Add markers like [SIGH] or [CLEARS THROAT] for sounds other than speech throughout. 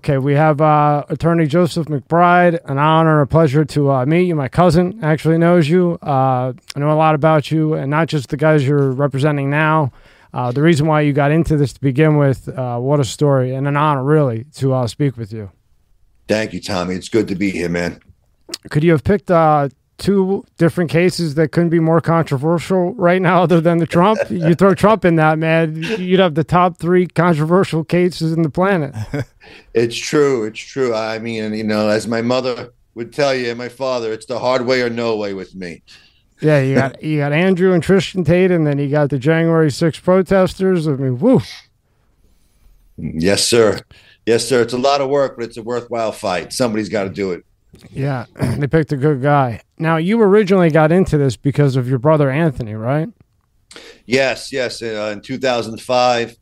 Okay, we have uh, attorney Joseph McBride. An honor, a pleasure to uh, meet you. My cousin actually knows you. Uh, I know a lot about you, and not just the guys you're representing now. Uh, the reason why you got into this to begin with. Uh, what a story, and an honor, really, to uh, speak with you. Thank you, Tommy. It's good to be here, man. Could you have picked uh, two different cases that couldn't be more controversial right now, other than the Trump? [LAUGHS] you throw Trump in that, man, you'd have the top three controversial cases in the planet. [LAUGHS] It's true. It's true. I mean, you know, as my mother would tell you, and my father, it's the hard way or no way with me. Yeah, you got you got Andrew and Tristan Tate, and then you got the January 6th protesters. I mean, woo. Yes, sir. Yes, sir. It's a lot of work, but it's a worthwhile fight. Somebody's got to do it. Yeah, [CLEARS THROAT] they picked a good guy. Now, you originally got into this because of your brother Anthony, right? Yes, yes. Uh, in 2005,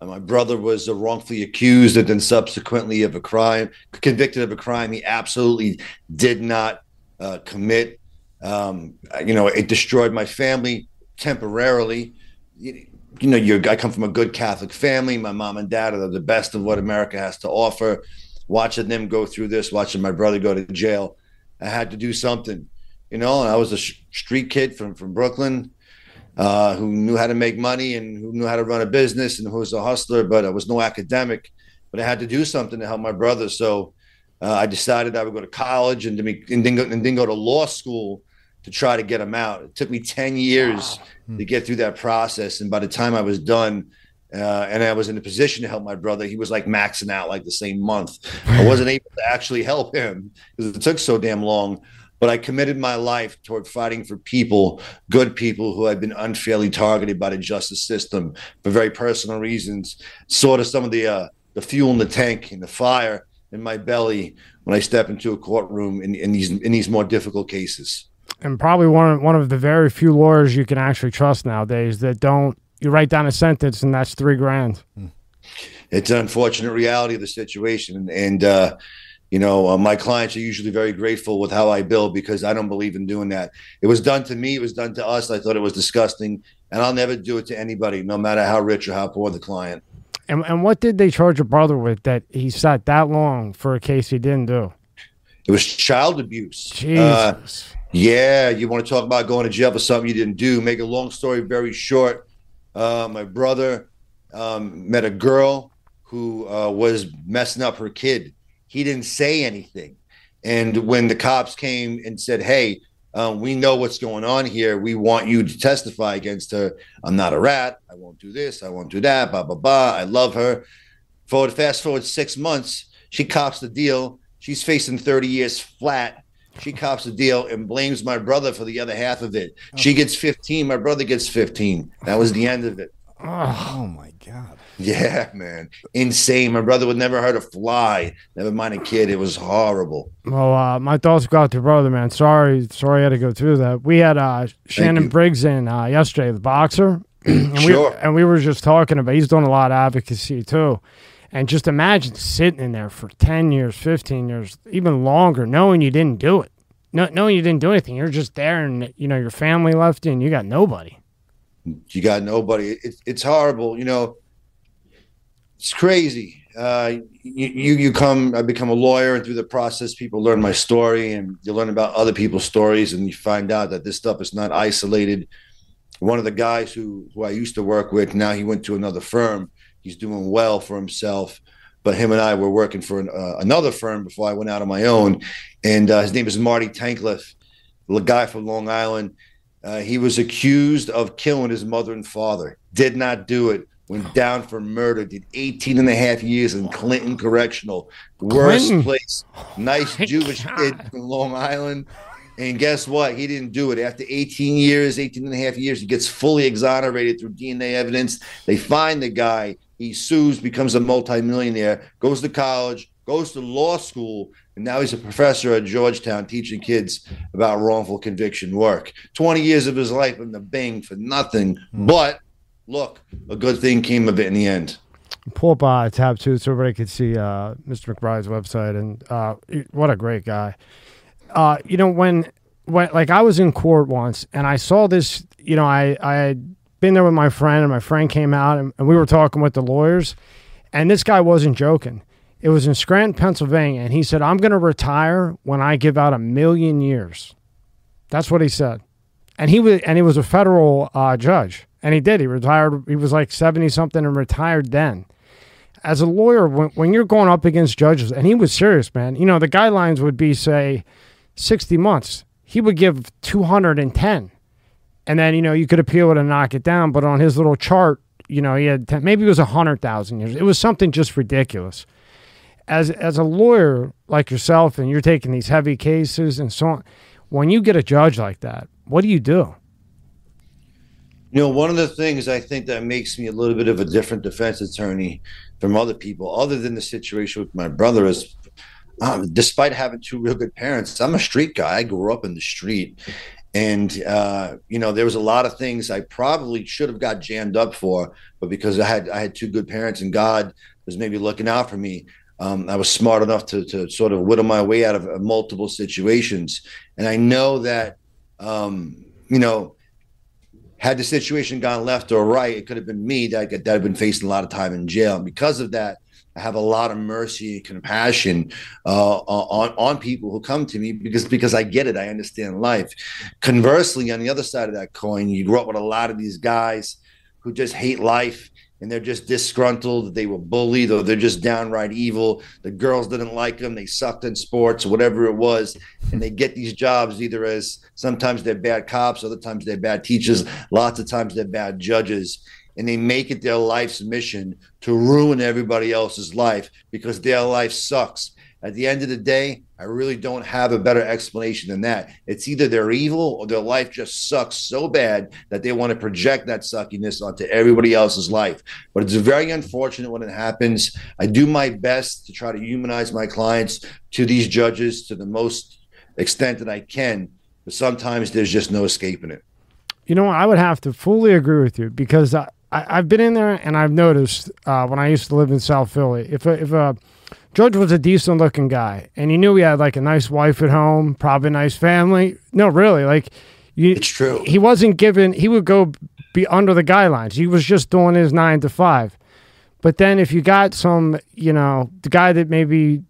uh, my brother was uh, wrongfully accused and then subsequently of a crime, convicted of a crime he absolutely did not uh, commit. Um, you know, it destroyed my family temporarily. You, you know, I come from a good Catholic family. My mom and dad are the best of what America has to offer. Watching them go through this, watching my brother go to jail, I had to do something, you know. And I was a sh- street kid from from Brooklyn, uh, who knew how to make money and who knew how to run a business and who was a hustler, but I was no academic. But I had to do something to help my brother, so uh, I decided I would go to college and, to and, then go, and then go to law school to try to get him out. It took me 10 years wow. to get through that process. And by the time I was done, uh, and I was in a position to help my brother, he was like maxing out like the same month. I wasn't able to actually help him because it took so damn long. But I committed my life toward fighting for people, good people who had been unfairly targeted by the justice system for very personal reasons. Sort of some of the uh, the fuel in the tank and the fire in my belly when I step into a courtroom in, in these in these more difficult cases and probably one of, one of the very few lawyers you can actually trust nowadays that don't you write down a sentence and that's three grand. It's an unfortunate reality of the situation, and uh, you know uh, my clients are usually very grateful with how I bill because I don't believe in doing that. It was done to me. It was done to us. I thought it was disgusting, and I'll never do it to anybody, no matter how rich or how poor the client. And, and what did they charge your brother with that he sat that long for a case he didn't do? It was child abuse. Uh, Jesus. Uh, yeah, you want to talk about going to jail for something you didn't do. Make a long story very short. Uh, my brother um, met a girl who uh, was messing up her kid. He didn't say anything. And when the cops came and said, Hey, um, we know what's going on here. We want you to testify against her. I'm not a rat. I won't do this. I won't do that. Blah, blah, blah. I love her. Forward, fast forward six months, she cops the deal. She's facing 30 years flat she cops the deal and blames my brother for the other half of it. She gets 15. My brother gets 15. That was the end of it. Oh, my God. Yeah, man. Insane. My brother would never hurt a fly, never mind a kid. It was horrible. Well, uh, my thoughts go out to your brother, man. Sorry, sorry I had to go through that. We had uh, Shannon Briggs in uh, yesterday, the boxer. [CLEARS THROAT] and, sure. we, and we were just talking about, he's doing a lot of advocacy too. And just imagine sitting in there for 10 years, 15 years, even longer, knowing you didn't do it. No, knowing you didn't do anything. You're just there and, you know, your family left you and you got nobody. You got nobody. It's, it's horrible. You know, it's crazy. Uh, you, you, you come, I become a lawyer and through the process, people learn my story and you learn about other people's stories and you find out that this stuff is not isolated. One of the guys who, who I used to work with, now he went to another firm He's doing well for himself. But him and I were working for an, uh, another firm before I went out on my own. And uh, his name is Marty Tankleff, the guy from Long Island. Uh, he was accused of killing his mother and father, did not do it, went down for murder, did 18 and a half years in Clinton Correctional, worst Clinton. place. Nice Jewish God. kid from Long Island. And guess what? He didn't do it. After 18 years, 18 and a half years, he gets fully exonerated through DNA evidence. They find the guy. He sues, becomes a multimillionaire, goes to college, goes to law school, and now he's a professor at Georgetown teaching kids about wrongful conviction work. 20 years of his life in the bing for nothing. Mm. But look, a good thing came of it in the end. Pull up uh, tab two so everybody could see uh, Mr. McBride's website. And uh, what a great guy. Uh, you know, when, when, like, I was in court once and I saw this, you know, I, I had been there with my friend, and my friend came out, and, and we were talking with the lawyers, and this guy wasn't joking. It was in Scranton, Pennsylvania, and he said, "I'm going to retire when I give out a million years." That's what he said, and he was and he was a federal uh, judge, and he did. He retired. He was like seventy something and retired then. As a lawyer, when, when you're going up against judges, and he was serious, man. You know, the guidelines would be say sixty months. He would give two hundred and ten, and then you know you could appeal it and knock it down. But on his little chart, you know, he had 10, maybe it was a hundred thousand years. It was something just ridiculous. As as a lawyer like yourself, and you're taking these heavy cases and so on, when you get a judge like that, what do you do? You know, one of the things I think that makes me a little bit of a different defense attorney from other people, other than the situation with my brother, is um, despite having two real good parents, I'm a street guy. I grew up in the street. And, uh, you know, there was a lot of things I probably should have got jammed up for, but because I had I had two good parents and God was maybe looking out for me, um, I was smart enough to, to sort of whittle my way out of uh, multiple situations. And I know that, um, you know, had the situation gone left or right, it could have been me that that had been facing a lot of time in jail. And because of that, I have a lot of mercy and compassion uh, on on people who come to me because because I get it. I understand life. Conversely, on the other side of that coin, you grow up with a lot of these guys who just hate life and they're just disgruntled. They were bullied or they're just downright evil. The girls didn't like them. They sucked in sports, whatever it was. And they get these jobs either as sometimes they're bad cops, other times they're bad teachers, lots of times they're bad judges. And they make it their life's mission to ruin everybody else's life because their life sucks. At the end of the day, I really don't have a better explanation than that. It's either they're evil or their life just sucks so bad that they want to project that suckiness onto everybody else's life. But it's very unfortunate when it happens. I do my best to try to humanize my clients to these judges to the most extent that I can. But sometimes there's just no escaping it. You know, I would have to fully agree with you because I, I, have been in there and I've noticed uh, when I used to live in South Philly, if a, if a Judge was a decent looking guy, and you knew he had like a nice wife at home, probably a nice family. No, really, like you, it's true. He wasn't given. He would go be under the guidelines. He was just doing his nine to five. But then if you got some, you know, the guy that maybe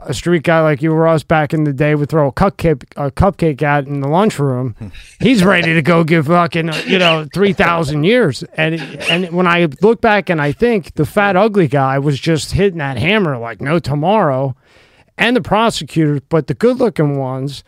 a street guy like you or us back in the day would throw a cupcake a cupcake at in the lunchroom, [LAUGHS] he's ready to go give fucking you know three thousand years. And and when I look back and I think the fat ugly guy was just hitting that hammer like no tomorrow, and the prosecutors, but the good looking ones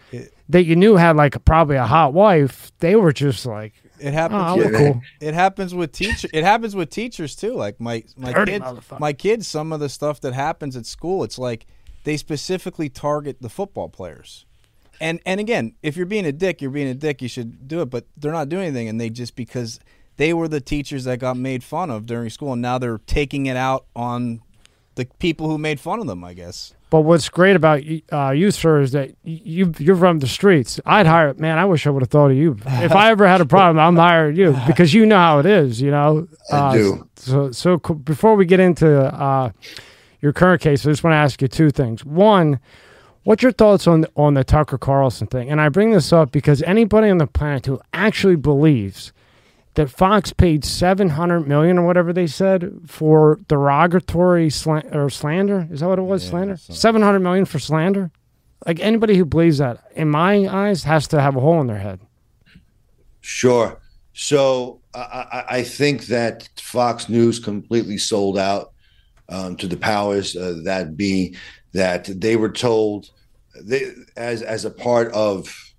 that you knew had like probably a hot wife, they were just like it happens. Oh, yeah, cool. It happens with teacher. It happens with teachers too. Like my my kids, my kids. Some of the stuff that happens at school, it's like they specifically target the football players. And and again, if you're being a dick, you're being a dick. You should do it. But they're not doing anything, and they just because they were the teachers that got made fun of during school, and now they're taking it out on the people who made fun of them. I guess. But what's great about uh, you, sir, is that you you're from the streets. I'd hire man. I wish I would have thought of you. If I ever had a problem, I'm hiring you [LAUGHS] because you know how it is. You know. Uh, I do. So so before we get into uh, your current case, I just want to ask you two things. One, what's your thoughts on on the Tucker Carlson thing? And I bring this up because anybody on the planet who actually believes that Fox paid seven hundred million or whatever they said for derogatory sl- or slander is that what it was? Yeah, slander. Seven hundred million for slander. Like anybody who believes that, in my eyes, has to have a hole in their head. Sure. So I, I think that Fox News completely sold out um, to the powers uh, that be that they were told they, as as a part of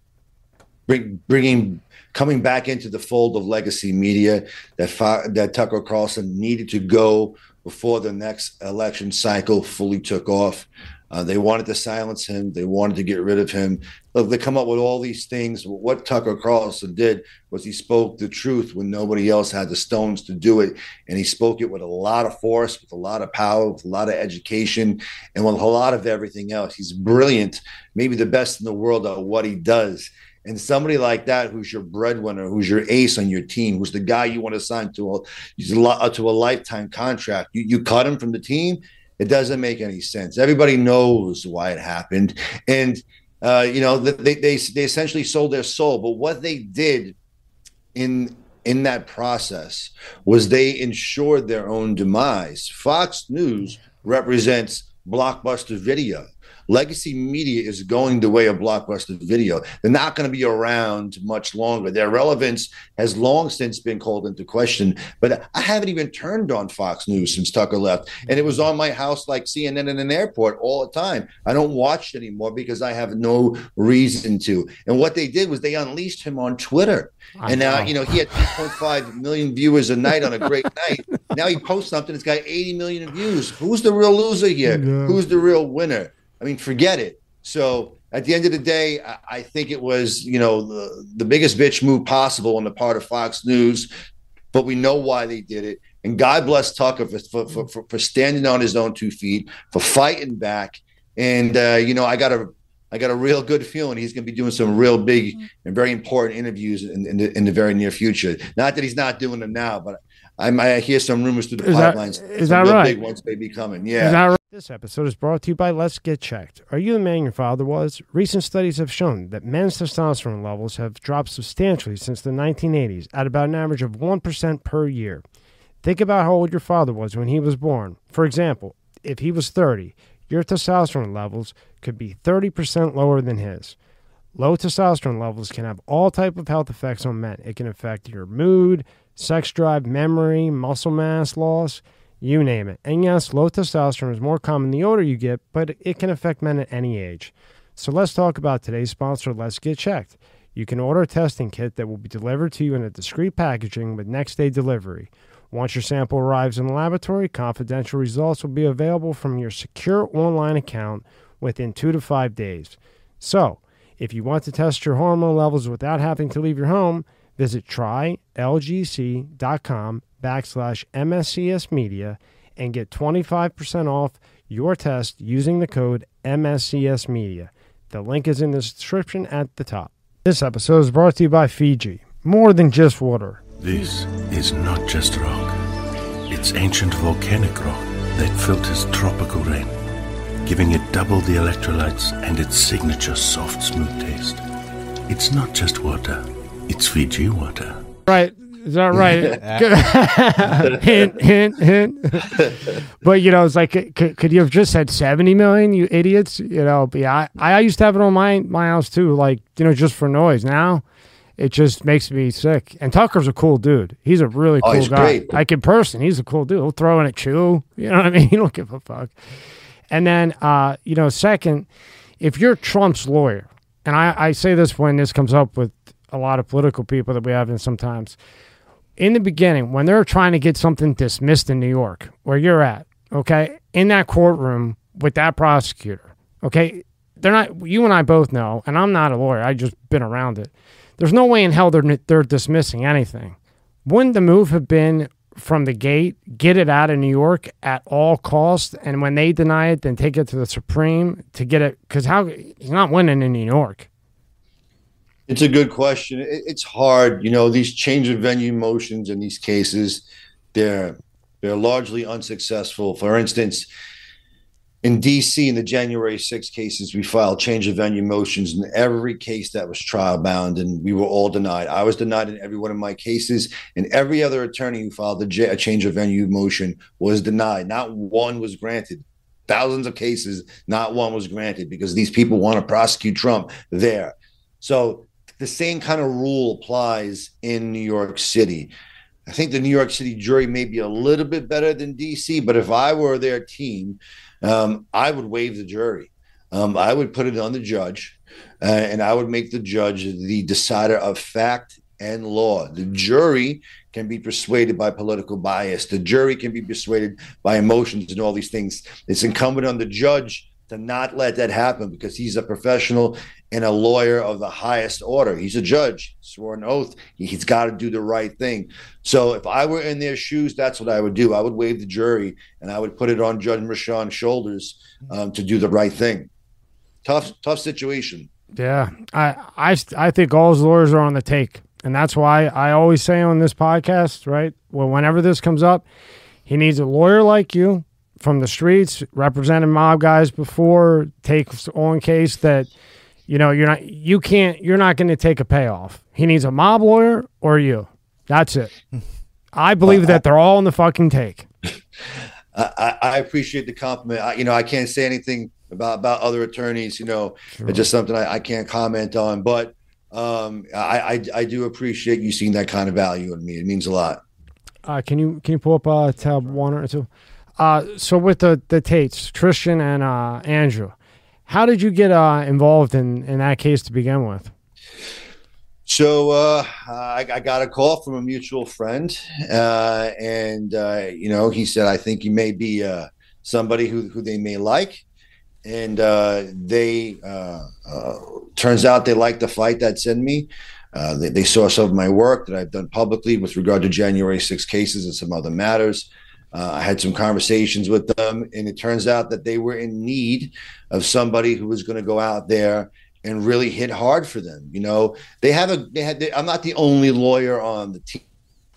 bring, bringing coming back into the fold of legacy media that that Tucker Carlson needed to go before the next election cycle fully took off. Uh, they wanted to silence him. They wanted to get rid of him. Look, they come up with all these things. What Tucker Carlson did was he spoke the truth when nobody else had the stones to do it, and he spoke it with a lot of force, with a lot of power, with a lot of education, and with a lot of everything else. He's brilliant, maybe the best in the world at what he does. And somebody like that, who's your breadwinner, who's your ace on your team, who's the guy you want to sign to a to a lifetime contract, you, you cut him from the team it doesn't make any sense. Everybody knows why it happened, and uh, you know they, they they essentially sold their soul. But what they did in in that process was they ensured their own demise. Fox News represents blockbuster video. Legacy media is going the way of blockbuster video. They're not going to be around much longer. Their relevance has long since been called into question. But I haven't even turned on Fox News since Tucker left. And it was on my house like CNN in an airport all the time. I don't watch it anymore because I have no reason to. And what they did was they unleashed him on Twitter. and now, you know, he had 3.5 million viewers a night on a great [LAUGHS] night. Now he posts something, it's got 80 million views. Who's the real loser here? Yeah. Who's the real winner? I mean, forget it. So at the end of the day, I, I think it was, you know, the, the biggest bitch move possible on the part of Fox News, but we know why they did it. And God bless Tucker for, for, for, for standing on his own two feet, for fighting back. And, uh, you know, I got a, I got a real good feeling he's going to be doing some real big and very important interviews in, in, the, in the very near future. Not that he's not doing them now, but I might hear some rumors through the is pipelines. That, is that right? Big ones may be coming. Yeah. Right? This episode is brought to you by Let's Get Checked. Are you the man your father was? Recent studies have shown that men's testosterone levels have dropped substantially since the 1980s at about an average of 1% per year. Think about how old your father was when he was born. For example, if he was 30, your testosterone levels could be 30% lower than his. Low testosterone levels can have all type of health effects on men. It can affect your mood, sex drive, memory, muscle mass loss, you name it. And yes, low testosterone is more common the older you get, but it can affect men at any age. So let's talk about today's sponsor, Let's Get Checked. You can order a testing kit that will be delivered to you in a discreet packaging with next day delivery. Once your sample arrives in the laboratory, confidential results will be available from your secure online account within two to five days. So, if you want to test your hormone levels without having to leave your home, Visit trylgc.com backslash MSCS Media and get 25% off your test using the code MSCS Media. The link is in the description at the top. This episode is brought to you by Fiji. More than just water. This is not just rock. It's ancient volcanic rock that filters tropical rain, giving it double the electrolytes and its signature soft, smooth taste. It's not just water it's Fiji water. Right. Is that right? [LAUGHS] [LAUGHS] hint, hint, hint. but you know, it's like, could, could, you have just said seventy million? You idiots! You know, but yeah, I, I used to have it on my my house too, like you know, just for noise. Now, it just makes me sick. And Tucker's a cool dude. He's a really oh, cool oh, guy. Great. Like in person, he's a cool dude. He'll throw in a chew. You know what I mean? [LAUGHS] He don't give a fuck. And then, uh, you know, second, if you're Trump's lawyer, and I, I say this when this comes up with a lot of political people that we have in sometimes. In the beginning, when they're trying to get something dismissed in New York, where you're at, okay, in that courtroom with that prosecutor, okay, they're not. You and I both know, and I'm not a lawyer. I just been around it. There's no way in hell they're they're dismissing anything. Wouldn't the move have been from the gate, get it out of New York at all costs, and when they deny it, then take it to the Supreme to get it? Because how he's not winning in New York. It's a good question. It's hard, you know. These change of venue motions in these cases, they're they're largely unsuccessful. For instance, in DC, in the January 6 cases, we filed change of venue motions in every case that was trial bound, and we were all denied. I was denied in every one of my cases, and every other attorney who filed a, a change of venue motion was denied. Not one was granted. Thousands of cases, not one was granted because these people want to prosecute Trump there. So the same kind of rule applies in New York City. I think the New York City jury may be a little bit better than DC, but if I were their team, um, I would waive the jury. Um, I would put it on the judge, uh, and I would make the judge the decider of fact and law. The jury can be persuaded by political bias. The jury can be persuaded by emotions and all these things. It's incumbent on the judge to not let that happen because he's a professional and a lawyer of the highest order. He's a judge, swore an oath. He's got to do the right thing. So if I were in their shoes, that's what I would do. I would waive the jury and I would put it on Judge Merchan's shoulders um, to do the right thing. Tough, tough situation. Yeah, I, I, I think all his lawyers are on the take, and that's why I always say on this podcast, right? Well, whenever this comes up, he needs a lawyer like you from the streets, represented mob guys before, takes on case that you know you're not you can't you're not going to take a payoff. He needs a mob lawyer or you. That's it. [LAUGHS] I believe that they're all in the fucking take. [LAUGHS] I, I appreciate the compliment. I, you know, I can't say anything about about other attorneys. You know, sure. it's just something I, I, can't comment on. But um, I, I, I do appreciate you seeing that kind of value in me. It means a lot. Uh, can you can you pull up uh, tab one or two? Uh, so with the the Tates, Tristan and uh, Andrew, how did you get uh, involved in in that case to begin with? So uh, I, I, got a call from a mutual friend, uh, and uh, you know he said, "I think you may be uh, somebody who who they may like," and uh, they uh, turns out they like the fight that's in me. They, they, saw some of my work that I've done publicly with regard to January 6 cases and some other matters. I had some conversations with them, and it turns out that they were in need of somebody who was going to go out there and really hit hard for them. You know, they have a they had. They, I'm not the only lawyer on the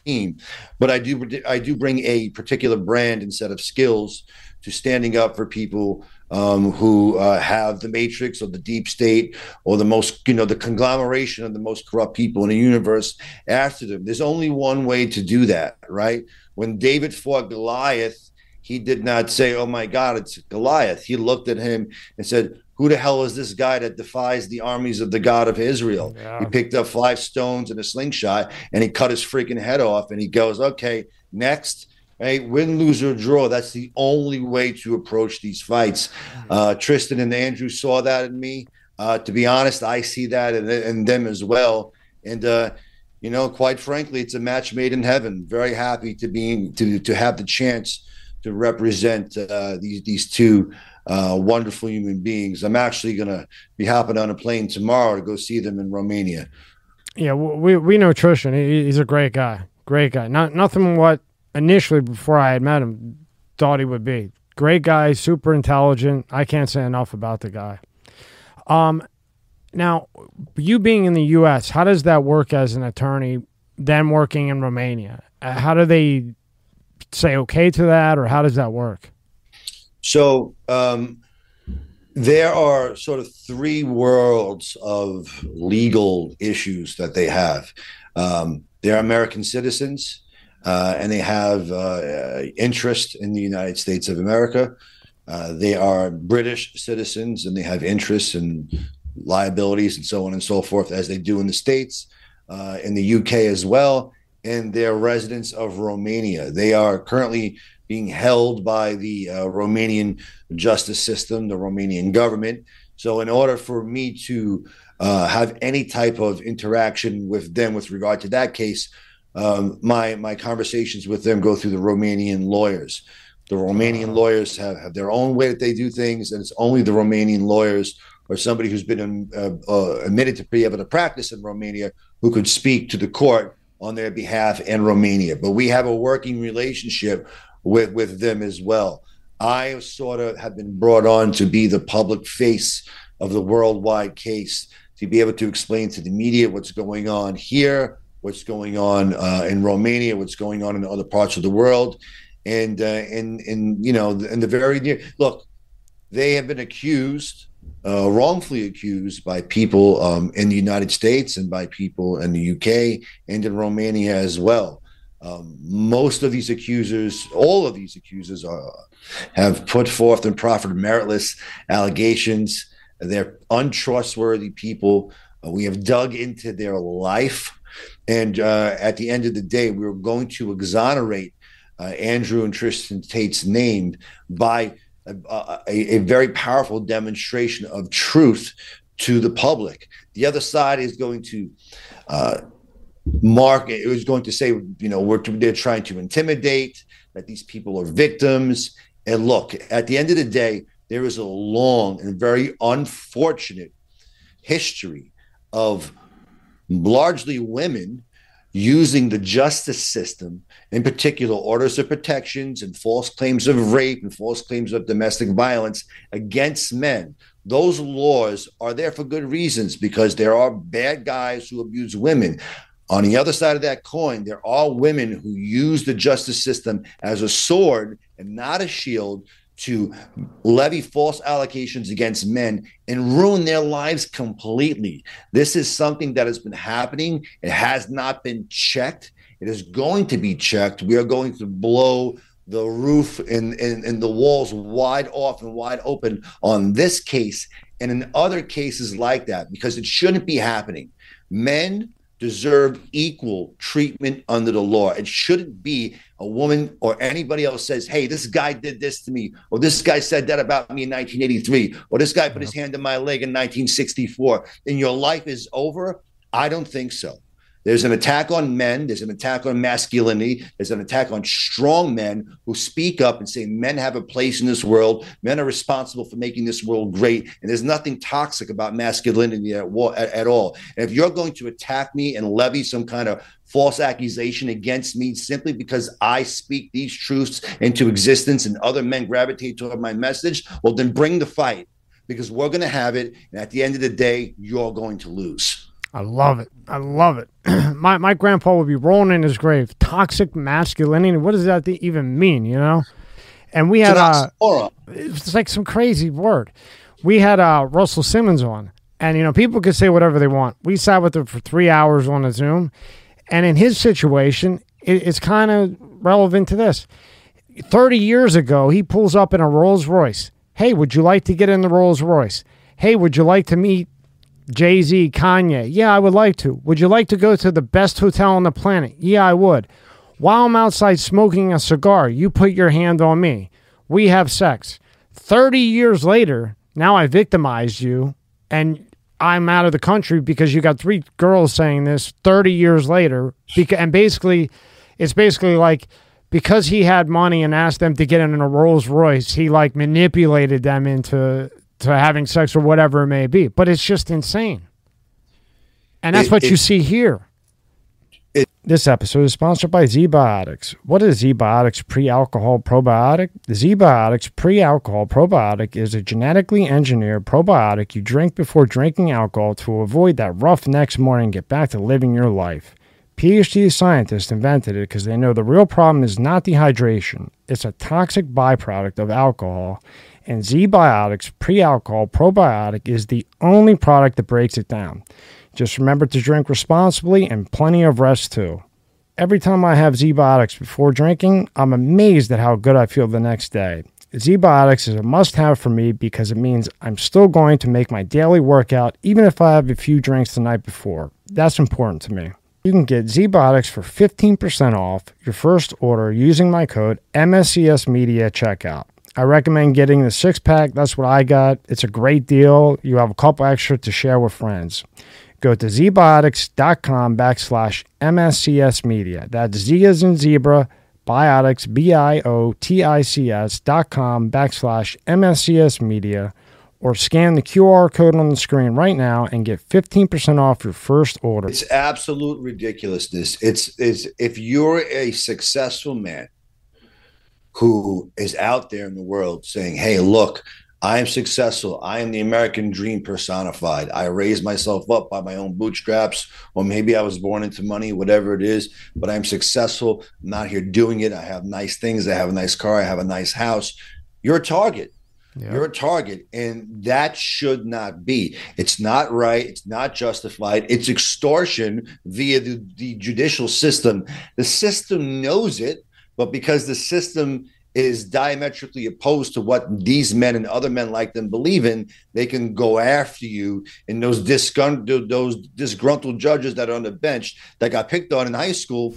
team, but I do I do bring a particular brand and set of skills to standing up for people um, who uh, have the matrix or the deep state or the most you know the conglomeration of the most corrupt people in the universe after them. There's only one way to do that, right? When David fought Goliath. He did not say, "Oh my God, it's Goliath." He looked at him and said, who the hell is this guy that defies the armies of the God of Israel? Yeah. He picked up five stones and a slingshot and he cut his freaking head off. And he goes, okay, next. Hey, win, lose, or draw. That's the only way to approach these fights. Mm-hmm. Uh, Tristan and Andrew saw that in me. Uh, to be honest, I see that in, in them as well. And uh, you know, quite frankly, it's a match made in heaven. Very happy to be to to have the chance to represent uh, these these two uh, wonderful human beings. I'm actually going to be hopping on a plane tomorrow to go see them in Romania. Yeah, we we know Tristan. He, he's a great guy. Great guy. Not nothing what initially before I had met him thought he would be. Great guy, super intelligent. I can't say enough about the guy. Um, now, you being in the U.S., how does that work as an attorney? Then working in Romania, uh, how do they say okay to that, or how does that work? So um, there are sort of three worlds of legal issues that they have. Um, they're American citizens, uh, and they have uh, interest in the United States of America. Uh, they are British citizens, and they have interests and liabilities and so on and so forth, as they do in the States, uh, in the UK as well. And they're residents of Romania. They are currently being held by the uh, Romanian justice system, the Romanian government. So, in order for me to uh, have any type of interaction with them with regard to that case, um, my my conversations with them go through the Romanian lawyers. The Romanian lawyers have, have their own way that they do things, and it's only the Romanian lawyers or somebody who's been um, uh, uh, admitted to be able to practice in Romania who could speak to the court on their behalf in Romania. But we have a working relationship with with them as well. I sort of have been brought on to be the public face of the worldwide case to be able to explain to the media what's going on here, what's going on uh, in Romania, what's going on in other parts of the world, and uh, and and you know, in the very near look, they have been accused, uh, wrongfully accused by people um, in the United States and by people in the UK and in Romania as well. Um, most of these accusers, all of these accusers, are, have put forth and proffered meritless allegations. They're untrustworthy people. Uh, we have dug into their life. And uh, at the end of the day, we are going to exonerate uh, Andrew and Tristan Tate's name by a, a, a, very powerful demonstration of truth to the public. The other side is going to uh, Mark it was going to say, you know, we're they're trying to intimidate that these people are victims. And look, at the end of the day, there is a long and very unfortunate history of largely women using the justice system, in particular orders of protections and false claims of rape and false claims of domestic violence against men. Those laws are there for good reasons because there are bad guys who abuse women. On the other side of that coin, there are women who use the justice system as a sword and not a shield to levy false allocations against men and ruin their lives completely. This is something that has been happening. It has not been checked. It is going to be checked. We are going to blow the roof and, and, and the walls wide off and wide open on this case and in other cases like that because it shouldn't be happening. Men deserve equal treatment under the law. It shouldn't be a woman or anybody else says, "Hey, this guy did this to me," or "This guy said that about me in 1983," or "This guy put his hand in my leg in 1964," and your life is over. I don't think so. There's an attack on men. There's an attack on masculinity. There's an attack on strong men who speak up and say men have a place in this world. Men are responsible for making this world great. And there's nothing toxic about masculinity at, at, at all. And if you're going to attack me and levy some kind of false accusation against me simply because I speak these truths into existence and other men gravitate toward my message, well, then bring the fight because we're going to have it. And at the end of the day, you're going to lose. I love it. I love it. [CLEARS THROAT] my my grandpa would be rolling in his grave. Toxic masculinity. What does that even mean? You know. And we had uh, it's like some crazy word. We had uh, Russell Simmons on, and you know people could say whatever they want. We sat with him for three hours on a Zoom, and in his situation, it, it's kind of relevant to this. Thirty years ago, he pulls up in a Rolls Royce. Hey, would you like to get in the Rolls Royce? Hey, would you like to meet Jay Z, Kanye. Yeah, I would like to. Would you like to go to the best hotel on the planet? Yeah, I would. While I'm outside smoking a cigar, you put your hand on me. We have sex. 30 years later, now I victimized you and I'm out of the country because you got three girls saying this 30 years later. And basically, it's basically like because he had money and asked them to get in a Rolls Royce, he like manipulated them into to having sex or whatever it may be. But it's just insane. And that's it, what you see here. It, this episode is sponsored by ZBiotics. What is ZBiotics pre-alcohol probiotic? The ZBiotics pre-alcohol probiotic is a genetically engineered probiotic you drink before drinking alcohol to avoid that rough next morning and get back to living your life. PhD scientists invented it because they know the real problem is not dehydration. It's a toxic byproduct of alcohol and ZBiotics pre alcohol probiotic is the only product that breaks it down. Just remember to drink responsibly and plenty of rest too. Every time I have ZBiotics before drinking, I'm amazed at how good I feel the next day. ZBiotics is a must have for me because it means I'm still going to make my daily workout even if I have a few drinks the night before. That's important to me. You can get ZBiotics for 15% off your first order using my code MSCS Media checkout. I recommend getting the six pack. That's what I got. It's a great deal. You have a couple extra to share with friends. Go to zbiotics.com backslash MSCS media. That's Z as in zebra, biotics, B I O T I C S dot com backslash MSCS media, or scan the QR code on the screen right now and get 15% off your first order. It's absolute ridiculousness. It's, it's if you're a successful man, who is out there in the world saying, Hey, look, I am successful. I am the American dream personified. I raised myself up by my own bootstraps, or maybe I was born into money, whatever it is, but I'm successful. I'm not here doing it. I have nice things. I have a nice car. I have a nice house. You're a target. Yep. You're a target, and that should not be. It's not right. It's not justified. It's extortion via the, the judicial system. The system knows it but because the system is diametrically opposed to what these men and other men like them believe in, they can go after you. And those disgruntled, those disgruntled judges that are on the bench that got picked on in high school,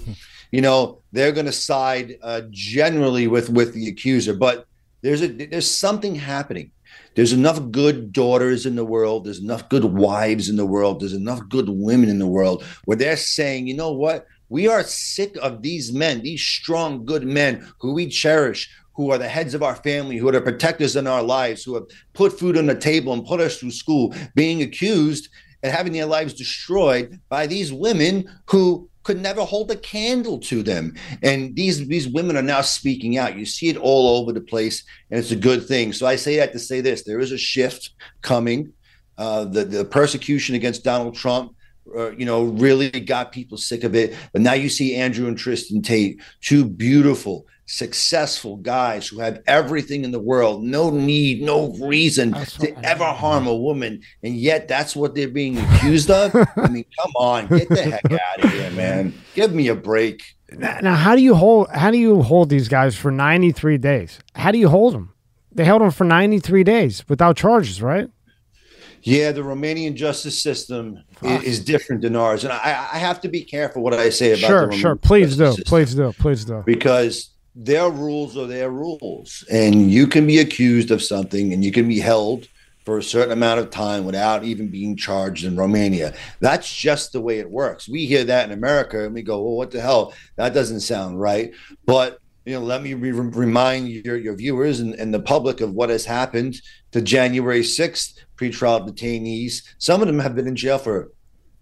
you know, they're going to side uh, generally with with the accuser. But there's a there's something happening. There's enough good daughters in the world. There's enough good wives in the world. There's enough good women in the world where they're saying, you know what? We are sick of these men, these strong, good men who we cherish, who are the heads of our family, who are the protectors in our lives, who have put food on the table and put us through school, being accused and having their lives destroyed by these women who could never hold a candle to them. And these these women are now speaking out. You see it all over the place, and it's a good thing. So I say that to say this: there is a shift coming. Uh, the the persecution against Donald Trump uh, you know, really got people sick of it. But now you see Andrew and Tristan Tate, two beautiful, successful guys who have everything in the world, no need, no reason that's to ever harm a woman. And yet that's what they're being accused of. I mean, come on, get the heck [LAUGHS] out of here, man. Give me a break. Now, how do you hold? How do you hold these guys for ninety three days? How do you hold them? They held them for ninety three days without charges, right? Yeah, the Romanian justice system is, is, different than ours, and I, I, have to be careful what I say about. Sure, sure. Please do, system. please do, please do. Because their rules are their rules, and you can be accused of something, and you can be held for a certain amount of time without even being charged in Romania. That's just the way it works. We hear that in America, and we go, "Well, what the hell? That doesn't sound right." But you know, let me re- remind your, your viewers and, and the public of what has happened to January 6th pretrial detainees. Some of them have been in jail for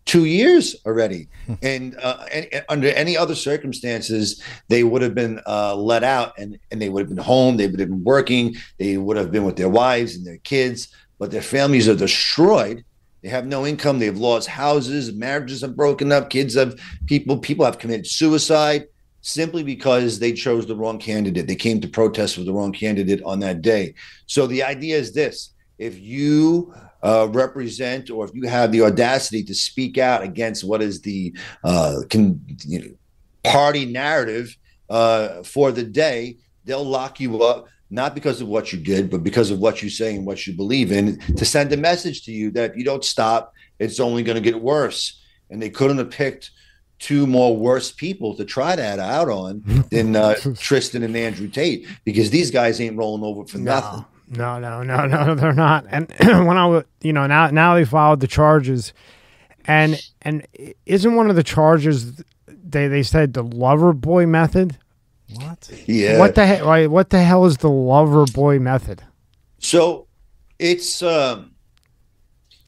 two years already. and, uh, and, and, under any other circumstances, they would have been uh, let out and, and they would have been home. They would have been working. They would have been with their wives and their kids, but their families are destroyed. They have no income. They've lost houses. Marriages have broken up. Kids have people. People have committed suicide simply because they chose the wrong candidate. They came to protest with the wrong candidate on that day. So the idea is this if you uh, represent or if you have the audacity to speak out against what is the uh, con- you know, party narrative uh, for the day, they'll lock you up. Not because of what you did, but because of what you say and what you believe in, to send a message to you that if you don't stop, it's only going to get worse. And they couldn't have picked two more worse people to try that out on [LAUGHS] than uh, Tristan and Andrew Tate because these guys ain't rolling over for no, nothing. No, no, no, no, [LAUGHS] they're not. And [CLEARS THROAT] when I was, you know, now now they filed the charges, and and isn't one of the charges they they said the lover boy method? What? Yeah. What the hell? What the hell is the lover boy method? So, it's um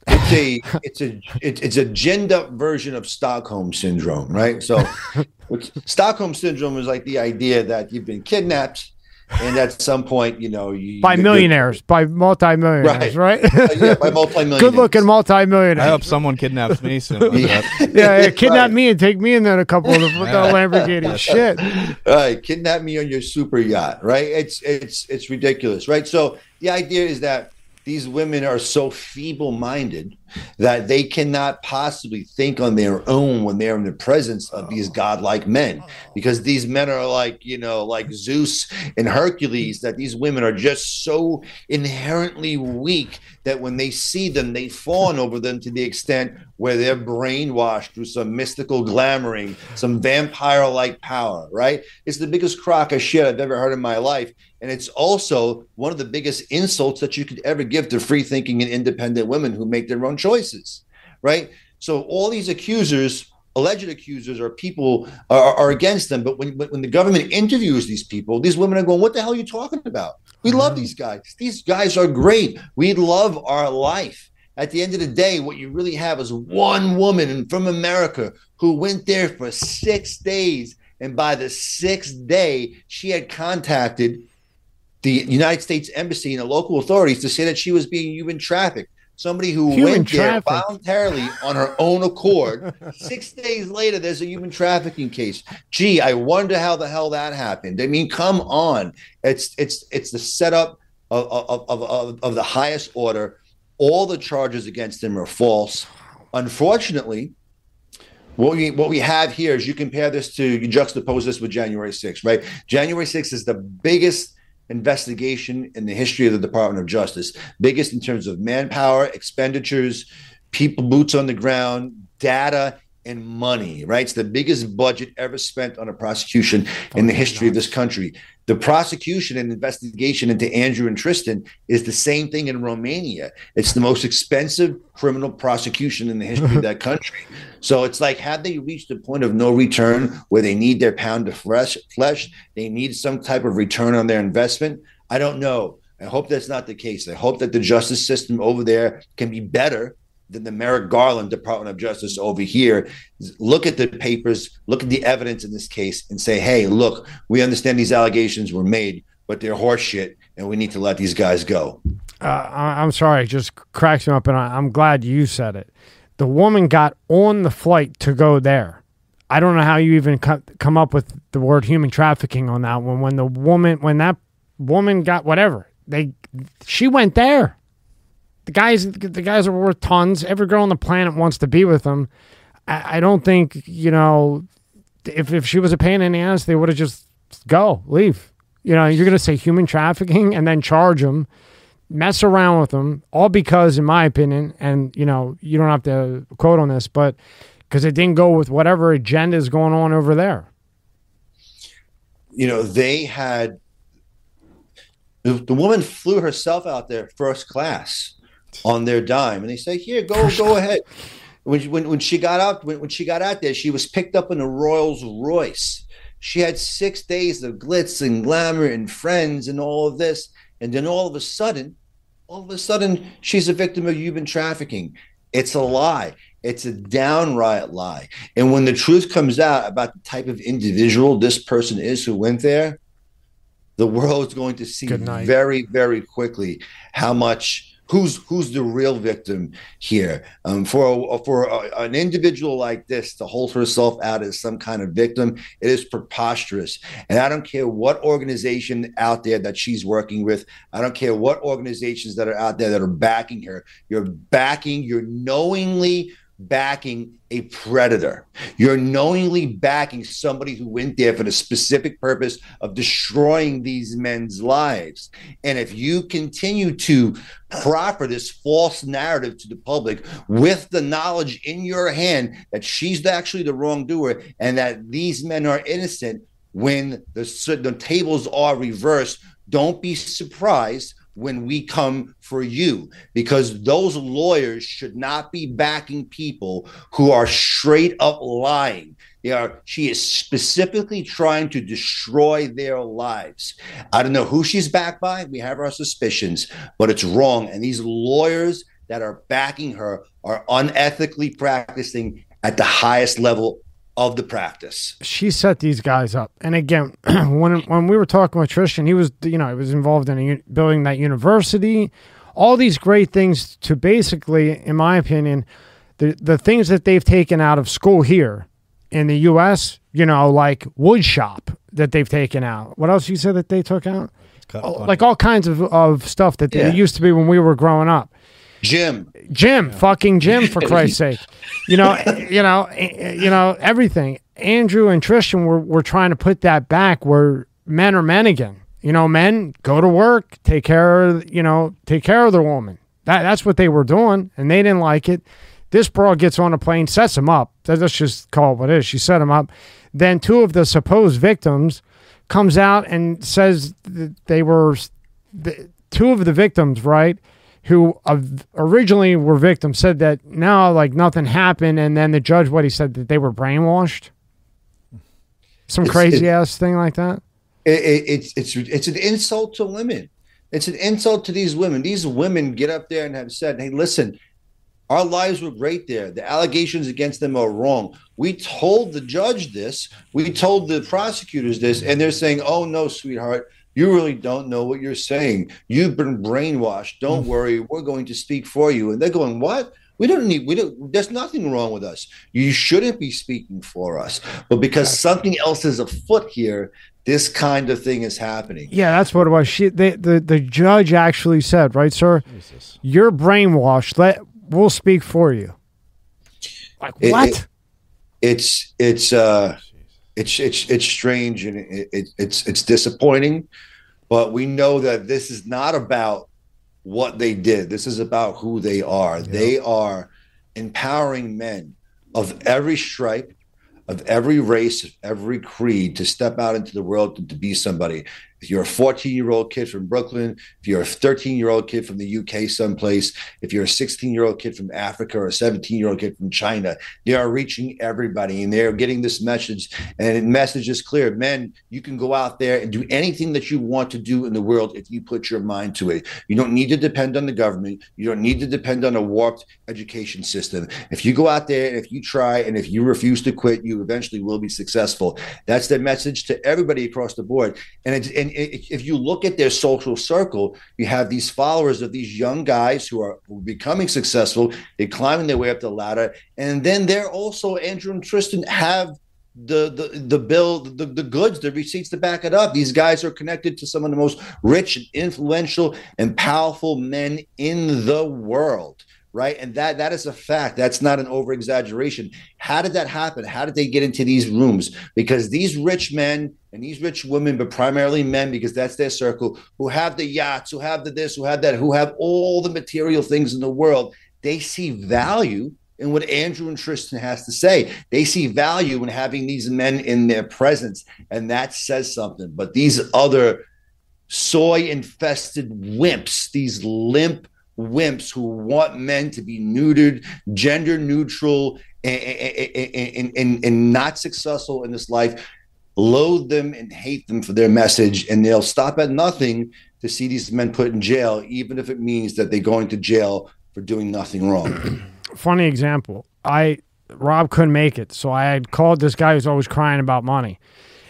it's a [LAUGHS] it's a it's a ginned up version of Stockholm syndrome, right? So, [LAUGHS] Stockholm syndrome is like the idea that you've been kidnapped, and at some point, you know, you, by millionaires, by multimillionaires, right? right? uh, yeah, by multimillionaires. Good looking multimillionaires. I hope someone kidnaps me soon. [LAUGHS] yeah. yeah, yeah, kidnap right. me and take me in then a couple of the, [LAUGHS] the Lamborghini. Shit. All right, kidnap me on your super yacht, right? It's it's it's ridiculous, right? So the idea is that these women are so feeble minded that they cannot possibly think on their own when they're in the presence of these oh. godlike men. Oh. Because these men are like you know like zeus and hercules that these women are just so inherently weak that when they see them they fawn [LAUGHS] over them to the extent where they're brainwashed through some mystical glamoring some vampire like power right? It's the biggest crock of shit i've ever heard in my life and it's also one of the biggest insults that you could ever give to free thinking and independent women who make their own choices, right? So all these accusers, alleged accusers, or people are, are against them. But when, when the government interviews these people, these women are going, What the hell are you talking about? We mm-hmm. love these guys. These guys are great. We love our life. At the end of the day, what you really have is one woman from America who went there for six days. And by the sixth day, she had contacted the United States Embassy and the local authorities to say that she was being human trafficked. Somebody who human went traffic. there voluntarily on her own accord. [LAUGHS] Six days later, there's a human trafficking case. Gee, I wonder how the hell that happened. I mean, come on. It's it's it's the setup of of, of, of, of the highest order. All the charges against them are false. Unfortunately, what we what we have here is you compare this to you juxtapose this with January 6th, right? January 6th is the biggest investigation in the history of the Department of Justice. Biggest in terms of manpower, expenditures, people, boots on the ground, data, and money, right? It's the biggest budget ever spent on a prosecution oh in the history of this country. The prosecution and investigation into Andrew and Tristan is the same thing in Romania. It's the most expensive criminal prosecution in the history of [LAUGHS] that country. So it's like, had they reached a point of no return where they need their pound of flesh, flesh, they need some type of return on their investment. I don't know. I hope that's not the case. I hope that the justice system over there can be better than the Merrick Garland Department of Justice over here. Look at the papers, look at the evidence in this case, and say, hey, look, we understand these allegations were made, but they're horseshit, and we need to let these guys go. Uh, I'm sorry, it just cracks me up, and I'm glad you said it. The woman got on the flight to go there. I don't know how you even come up with the word human trafficking on that one. When the woman, when that woman got whatever, they, she went there the guys the guys are worth tons. Every girl on the planet wants to be with them. I, I don't think you know if if she was a pain in the ass, they would have just go leave. You know, you're going to say human trafficking and then charge them, mess around with them, all because, in my opinion, and you know, you don't have to quote on this, but because it didn't go with whatever agenda is going on over there. You know, they had the, the woman flew herself out there first class on their dime, and they say, "Here, go, go ahead." When, when, when she got out when, when she got out there, she was picked up in a Rolls Royce. She had six days of glitz and glamour and friends and all of this, and then all of a sudden, all of a sudden, she's a victim of human trafficking. It's a lie. It's a downright lie. And when the truth comes out about the type of individual this person is who went there, the world's going to see very, very quickly how much who's who's the real victim here. Um, for a, for a, an individual like this to hold herself out as some kind of victim, it is preposterous. And I don't care what organization out there that she's working with. I don't care what organizations that are out there that are backing her. You're backing. You're knowingly backing a predator. You're knowingly backing somebody who went there for the specific purpose of destroying these men's lives. And if you continue to proffer this false narrative to the public with the knowledge in your hand that she's actually the wrongdoer and that these men are innocent, when the, the tables are reversed, don't be surprised when we come for you because those lawyers should not be backing people who are straight up lying. They are she is specifically trying to destroy their lives. I don't know who she's backed by. We have our suspicions but it's wrong. And these lawyers that are backing her are unethically practicing at the highest level of the practice. She set these guys up, and again, [CLEARS THROAT] when when we were talking with Tristan, he was you know he was involved in a, building that university, all these great things to basically, in my opinion, the the things that they've taken out of school here in the U.S. You know, like wood shop that they've taken out. What else you said that they took out? Oh, like all kinds of, of stuff that yeah. used to be when we were growing up. Gym. Gym, yeah. fucking gym, for [LAUGHS] Christ's sake. You know, eh, you know, eh, eh, you know, everything. Andrew and Tristan were, were trying to put that back where men are men again. You know, men go to work, take care of, you know, take care of their woman. That, that's what they were doing, and they didn't like it. This broad gets on a plane, sets him up. Let's just call it what it is. She set him up. Then two of the supposed victims comes out and says they were the, two of the victims, right? Who originally were victims said that now like nothing happened and then the judge what he said that they were brainwashed? Some it's, crazy it, ass thing like that? It, it's it's it's an insult to women. It's an insult to these women. These women get up there and have said hey listen our lives were great there. The allegations against them are wrong. We told the judge this. We told the prosecutors this and they're saying oh no sweetheart you really don't know what you're saying. You've been brainwashed. Don't mm. worry, we're going to speak for you. And they're going, What? We don't need, we don't, there's nothing wrong with us. You shouldn't be speaking for us. But because something else is afoot here, this kind of thing is happening. Yeah, that's what it was. She, the, the, the judge actually said, right, sir? Jesus. You're brainwashed. Let, we'll speak for you. Like, what? It, it, it's, it's, uh, it's it's it's strange and it, it, it's it's disappointing, but we know that this is not about what they did. This is about who they are. Yeah. They are empowering men of every stripe, of every race, of every creed to step out into the world to, to be somebody. If you're a 14 year old kid from Brooklyn, if you're a 13 year old kid from the UK, someplace, if you're a 16 year old kid from Africa or a 17 year old kid from China, they are reaching everybody and they're getting this message. And the message is clear men, you can go out there and do anything that you want to do in the world if you put your mind to it. You don't need to depend on the government, you don't need to depend on a warped education system. If you go out there and if you try and if you refuse to quit, you eventually will be successful. That's the message to everybody across the board. And it's, and if you look at their social circle, you have these followers of these young guys who are becoming successful. They're climbing their way up the ladder, and then they're also Andrew and Tristan have the the the bill the, the goods the receipts to back it up. These guys are connected to some of the most rich and influential and powerful men in the world right? And that that is a fact. That's not an over exaggeration. How did that happen? How did they get into these rooms? Because these rich men and these rich women, but primarily men, because that's their circle, who have the yachts, who have the this, who have that, who have all the material things in the world, they see value in what Andrew and Tristan has to say. They see value in having these men in their presence, and that says something. But these other soy infested wimps, these limp wimps who want men to be neutered, gender neutral, and, and, and, and, not successful in this life, loathe them and hate them for their message. And they'll stop at nothing to see these men put in jail, even if it means that they're going to jail for doing nothing wrong. [CLEARS THROAT] Funny example. I Rob couldn't make it, so I had called this guy who's always crying about money.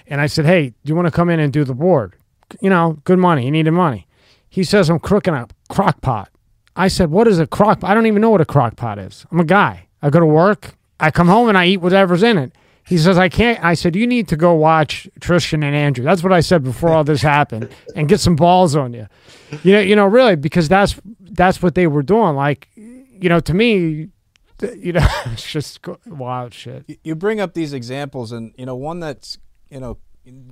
And I said, Hey, do you want to come in and do the board? You know, good money. He needed money. He says, I'm crooking a crock pot. I said, What is a crock? I don't even know what a crock pot is. I'm a guy. I go to work. I come home and I eat whatever's in it. He says, I can't. I said, You need to go watch Tristan and Andrew. That's what I said before all this happened and get some balls on you. You know, you know, really, because that's that's what they were doing. Like, you know, to me, you know, [LAUGHS] it's just wild shit. You bring up these examples, and, you know, one that's, you know,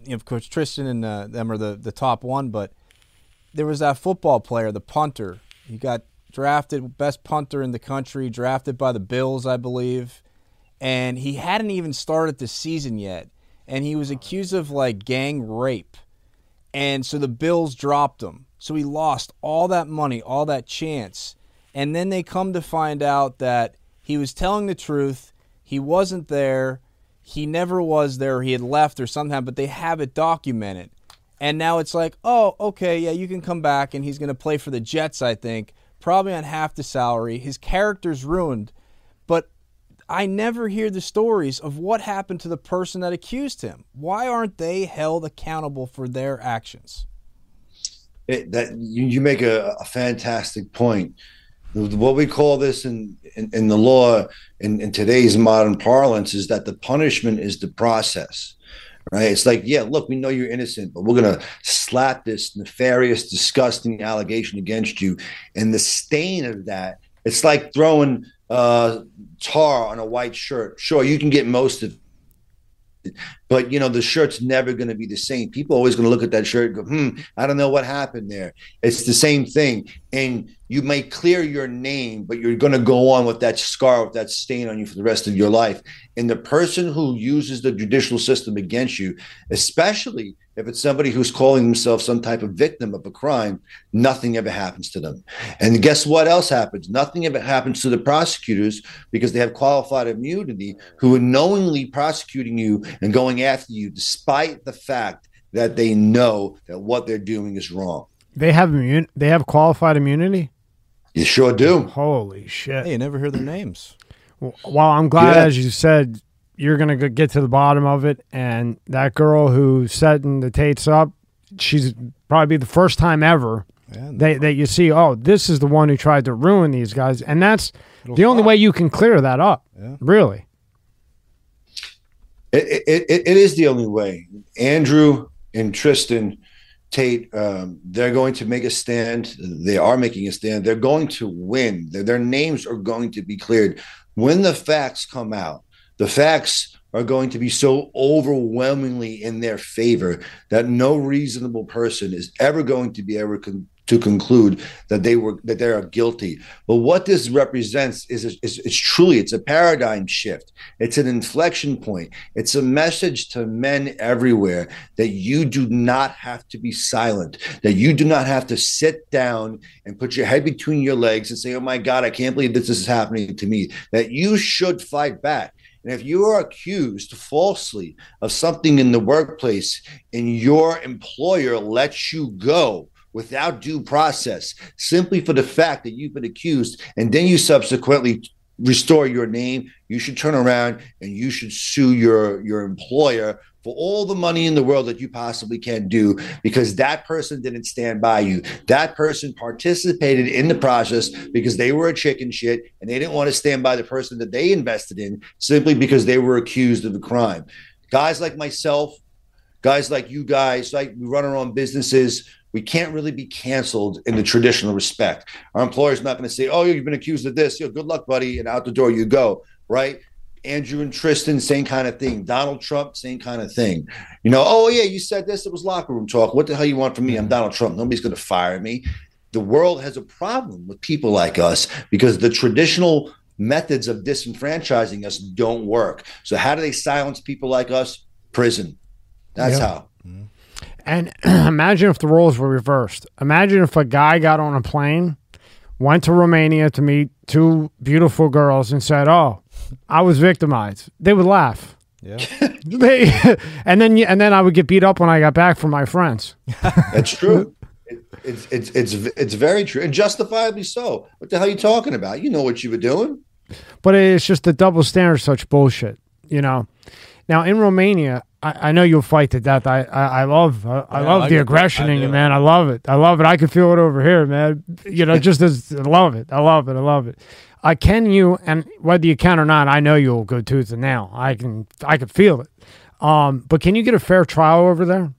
of course, Tristan and uh, them are the, the top one, but there was that football player, the punter. He got drafted best punter in the country, drafted by the Bills, I believe, and he hadn't even started the season yet, and he was accused of like gang rape, and so the Bills dropped him. So he lost all that money, all that chance, and then they come to find out that he was telling the truth. He wasn't there. He never was there. He had left or something, but they have it documented. And now it's like, oh, okay, yeah, you can come back, and he's going to play for the Jets, I think probably on half the salary. His character's ruined, but I never hear the stories of what happened to the person that accused him. Why aren't they held accountable for their actions? It, that you, you make a, a, fantastic point. What we call this in in, in the law in, in today's modern parlance is that the punishment is the process right? It's like, yeah, look, we know you're innocent, but we're gonna slap this nefarious, disgusting allegation against you, and the stain of that. It's like throwing uh, tar on a white shirt. Sure, you can get most of but you know the shirt's never going to be the same people always going to look at that shirt and go hmm i don't know what happened there it's the same thing and you may clear your name but you're going to go on with that scar with that stain on you for the rest of your life and the person who uses the judicial system against you especially if it's somebody who's calling themselves some type of victim of a crime, nothing ever happens to them. And guess what else happens? Nothing ever happens to the prosecutors because they have qualified immunity who are knowingly prosecuting you and going after you despite the fact that they know that what they're doing is wrong. They have immun- they have qualified immunity? You sure do. Holy shit. Hey, you never hear their names. Well, I'm glad, yeah. as you said, you're going to get to the bottom of it. And that girl who's setting the Tates up, she's probably the first time ever yeah, that, that you see, oh, this is the one who tried to ruin these guys. And that's It'll the only way you can clear that up, yeah. really. It, it, it, it is the only way. Andrew and Tristan Tate, um, they're going to make a stand. They are making a stand. They're going to win. Their, their names are going to be cleared. When the facts come out, the facts are going to be so overwhelmingly in their favor that no reasonable person is ever going to be ever con- to conclude that they were that they are guilty. But what this represents is, is, is truly it's a paradigm shift. It's an inflection point. It's a message to men everywhere that you do not have to be silent. That you do not have to sit down and put your head between your legs and say, "Oh my God, I can't believe this is happening to me." That you should fight back and if you are accused falsely of something in the workplace and your employer lets you go without due process simply for the fact that you've been accused, and then you subsequently restore your name, you should turn around and you should sue your, your employer for all the money in the world that you possibly can do because that person didn't stand by you. That person participated in the process because they were a chicken shit and they didn't want to stand by the person that they invested in simply because they were accused of a crime. Guys like myself, guys like you guys, like we run our own businesses, we can't really be canceled in the traditional respect. Our employer's not going to say, "Oh, you've been accused of this. Yo, good luck, buddy," and out the door you go. Right? Andrew and Tristan, same kind of thing. Donald Trump, same kind of thing. You know, oh yeah, you said this. It was locker room talk. What the hell you want from me? I'm mm-hmm. Donald Trump. Nobody's going to fire me. The world has a problem with people like us because the traditional methods of disenfranchising us don't work. So how do they silence people like us? Prison. That's yep. how. Mm-hmm. And [CLEARS THROAT] imagine if the roles were reversed. Imagine if a guy got on a plane, went to Romania to meet two beautiful girls, and said, "Oh, I was victimized." They would laugh. Yeah. [LAUGHS] they, [LAUGHS] and then and then I would get beat up when I got back from my friends. [LAUGHS] That's true. It, it's it's it's it's very true and justifiably so. What the hell are you talking about? You know what you were doing. But it's just the double standard, such bullshit. You know. Now in Romania, I, I know you'll fight to death. I I, I love I, I love I the aggression in you, man. I love it. I love it. I can feel it over here, man. You know, just as I love it. I love it. I love it. I can you and whether you can or not, I know you'll go tooth and nail. I can I can feel it. Um, but can you get a fair trial over there?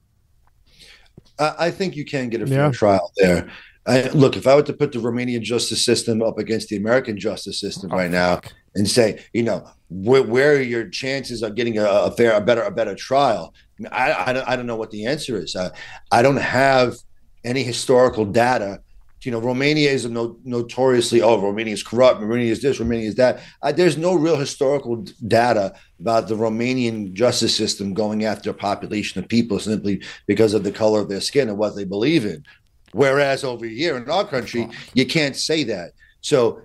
I, I think you can get a fair yeah. trial there. I, look, if I were to put the Romanian justice system up against the American justice system oh, right now and say, you know, where, where are your chances of getting a, a, fair, a better, a better trial? I, I, I don't know what the answer is. I, I don't have any historical data. You know, Romania is a no, notoriously, oh, Romania is corrupt, Romania is this, Romania is that. there's no real historical data about the Romanian justice system going after a population of people simply because of the color of their skin and what they believe in. Whereas over here in our country, you can't say that. So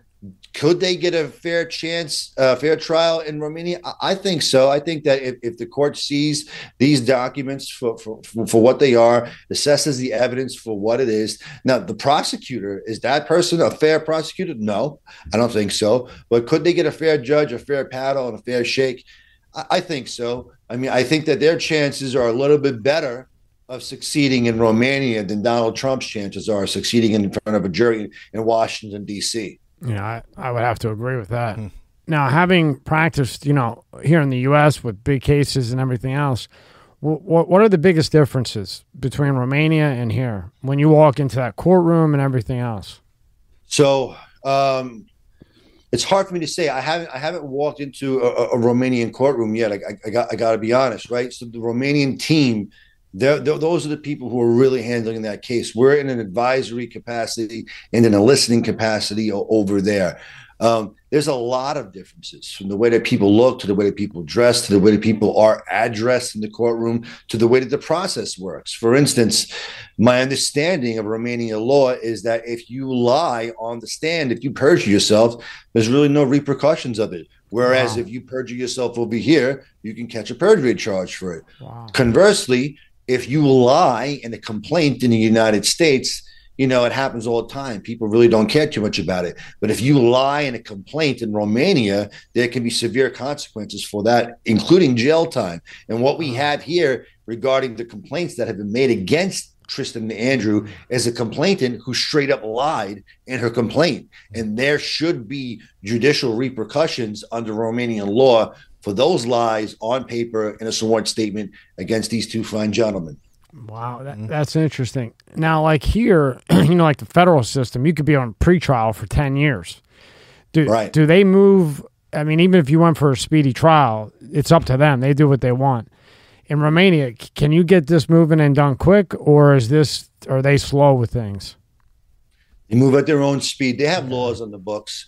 could they get a fair chance, a fair trial in Romania? I think so. I think that if, if the court sees these documents for, for, for what they are, assesses the evidence for what it is. Now, the prosecutor, is that person a fair prosecutor? No, I don't think so. But could they get a fair judge, a fair paddle, and a fair shake? I, I think so. I mean, I think that their chances are a little bit better of succeeding in Romania than Donald Trump's chances are succeeding in front of a jury in Washington, D.C. Yeah, I, I would have to agree with that. Hmm. Now, having practiced, you know, here in the U.S. with big cases and everything else, what what are the biggest differences between Romania and here when you walk into that courtroom and everything else? So, um, it's hard for me to say. I haven't I haven't walked into a, a Romanian courtroom yet. I, I, got I got to be honest, right? So the Romanian team they're, they're, those are the people who are really handling that case. We're in an advisory capacity and in a listening capacity over there. Um, there's a lot of differences from the way that people look to the way that people dress to the way that people are addressed in the courtroom to the way that the process works. For instance, my understanding of Romanian law is that if you lie on the stand, if you perjure yourself, there's really no repercussions of it. Whereas wow. if you perjure yourself over here, you can catch a perjury charge for it. Wow. Conversely, if you lie in a complaint in the United States, you know, it happens all the time. People really don't care too much about it. But if you lie in a complaint in Romania, there can be severe consequences for that, including jail time. And what we uh-huh. have here regarding the complaints that have been made against Tristan and Andrew is a complainant who straight up lied in her complaint. And there should be judicial repercussions under Romanian law for those lies on paper in a sworn statement against these two fine gentlemen. Wow, that, mm-hmm. that's interesting. Now, like here, [CLEARS THROAT] you know, like the federal system, you could be on pretrial for ten years. Do right. do they move? I mean, even if you went for a speedy trial, it's up to them. They do what they want. In Romania, can you get this moving and done quick, or is this are they slow with things? They move at their own speed. They have laws on the books.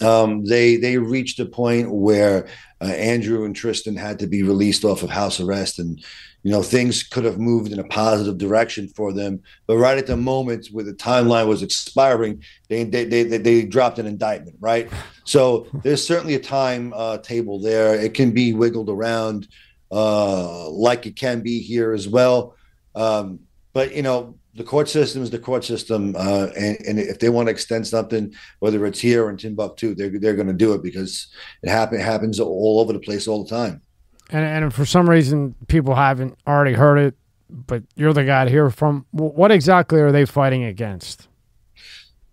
Um, they they reached a point where uh, Andrew and Tristan had to be released off of house arrest, and you know things could have moved in a positive direction for them. But right at the moment where the timeline was expiring, they they they, they dropped an indictment. Right, so there's certainly a time uh, table there. It can be wiggled around uh, like it can be here as well. Um, but you know the court system is the court system, uh, and, and, if they want to extend something, whether it's here or in Timbuktu, they're they're going to do it because it happen it happens all over the place all the time. And and for some reason, people haven't already heard it, but you're the guy to hear from. What exactly are they fighting against?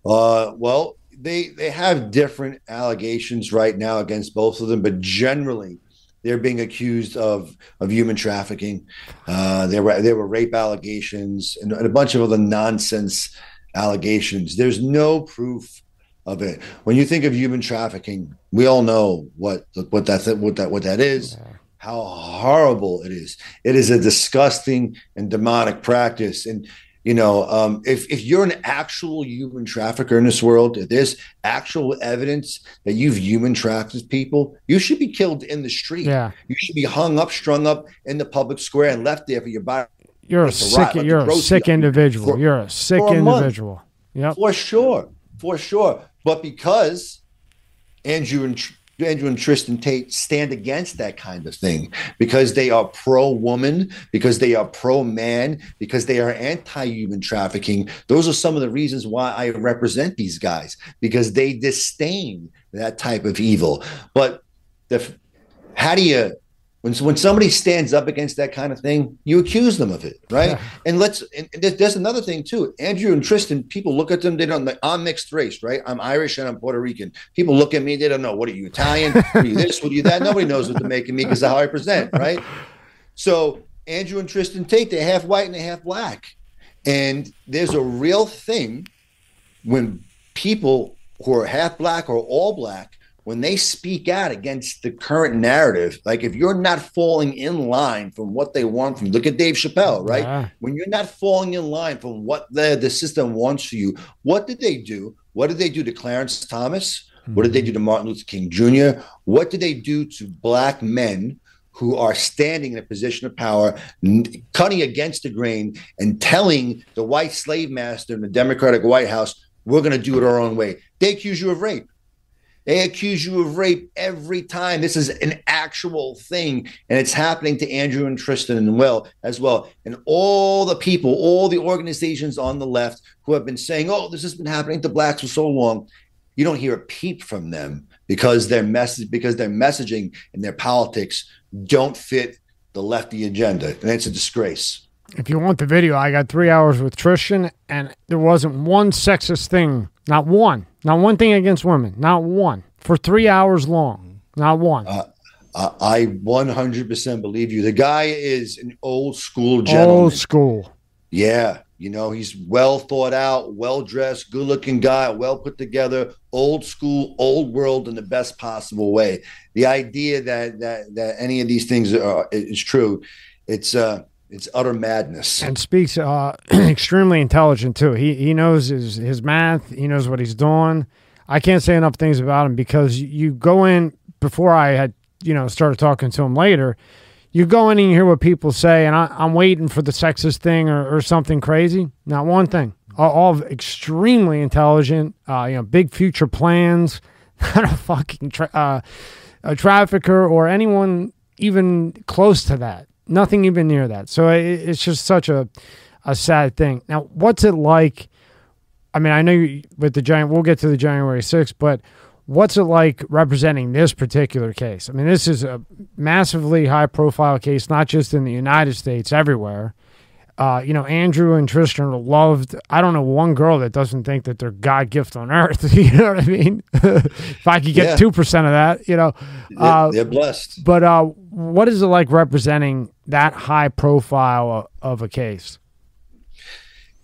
Uh, well, they they have different allegations right now against both of them, but generally, they're being accused of of human trafficking. Uh, there were there were rape allegations and, and a bunch of other nonsense allegations. There's no proof of it. When you think of human trafficking, we all know what what that what that what that is. How horrible it is! It is a disgusting and demonic practice, and you know, um, if if you're an actual human trafficker in this world, if there's actual evidence that you've human trafficked people, you should be killed in the street. Yeah, you should be hung up, strung up in the public square, and left there for your body. You're a sick. You're a sick individual. For, you're a sick individual. Yeah, for sure, for sure. But because Andrew and Andrew and Tristan Tate stand against that kind of thing because they are pro woman, because they are pro man, because they are anti human trafficking. Those are some of the reasons why I represent these guys because they disdain that type of evil. But the, how do you when, when somebody stands up against that kind of thing, you accuse them of it, right? Yeah. [LAUGHS] And let's. And there's another thing too. Andrew and Tristan, people look at them. They don't. I'm mixed race, right? I'm Irish and I'm Puerto Rican. People look at me. They don't know. What are you Italian? [LAUGHS] Are you this? What are you that? Nobody knows what they're making me because of how I present, right? So Andrew and Tristan Tate, they're half white and they're half black, and there's a real thing when people who are half black or all black when they speak out against the current narrative, like if you're not falling in line from what they want from look at Dave Chappelle, right? When you're not falling in line from what the, the system wants for you, what did they do? What did they do to Clarence Thomas? Mm-hmm. What did they do to Martin Luther King Jr.? What did they do to black men who are standing in a position of power, cutting against the grain and telling the white slave master in the Democratic White House, we're going to do it our own way? They accuse you of rape. They accuse you of rape every time. This is an actual thing, and it's happening to Andrew and Tristan and Will as well. And all the people, all the organizations on the left who have been saying, "Oh, this has been happening to blacks for so long," you don't hear a peep from them because their message, because their messaging and their politics don't fit the lefty agenda, and it's a disgrace. If you want the video, I got three hours with Tristan, and there wasn't one sexist thing, not one not one thing against women. Not one. For three hours long. Not one. Uh, I 100% believe you. The guy is an old school gentleman. Old school. Yeah. You know, he's well thought out, well dressed, good looking guy, well put together, old school, old world in the best possible way. The idea that that that any of these things are is true, it's uh it's utter madness. And speaks uh, [CLEARS THROAT] extremely intelligent too. He he knows his his math. He knows what he's doing. I can't say enough things about him because you go in before I had you know started talking to him later. You go in and you hear what people say, and I, am waiting for the sexist thing or, or, something crazy. Not one thing. All, all extremely intelligent. Uh, you know, big future plans. [LAUGHS] Not a fucking tra- uh, a trafficker or anyone even close to that nothing even near that. So it, it's just such a a sad thing. Now, what's it like? I mean, I know you, with the giant, we'll get to the January 6th, but what's it like representing this particular case? I mean, this is a massively high profile case, not just in the United States, everywhere. Uh, you know, Andrew and Tristan loved. I don't know one girl that doesn't think that they're God gift on earth. [LAUGHS] you know what I mean? if I could get two yeah. percent of that, you know, uh, they're blessed. But uh, what is it like representing that high profile of a case?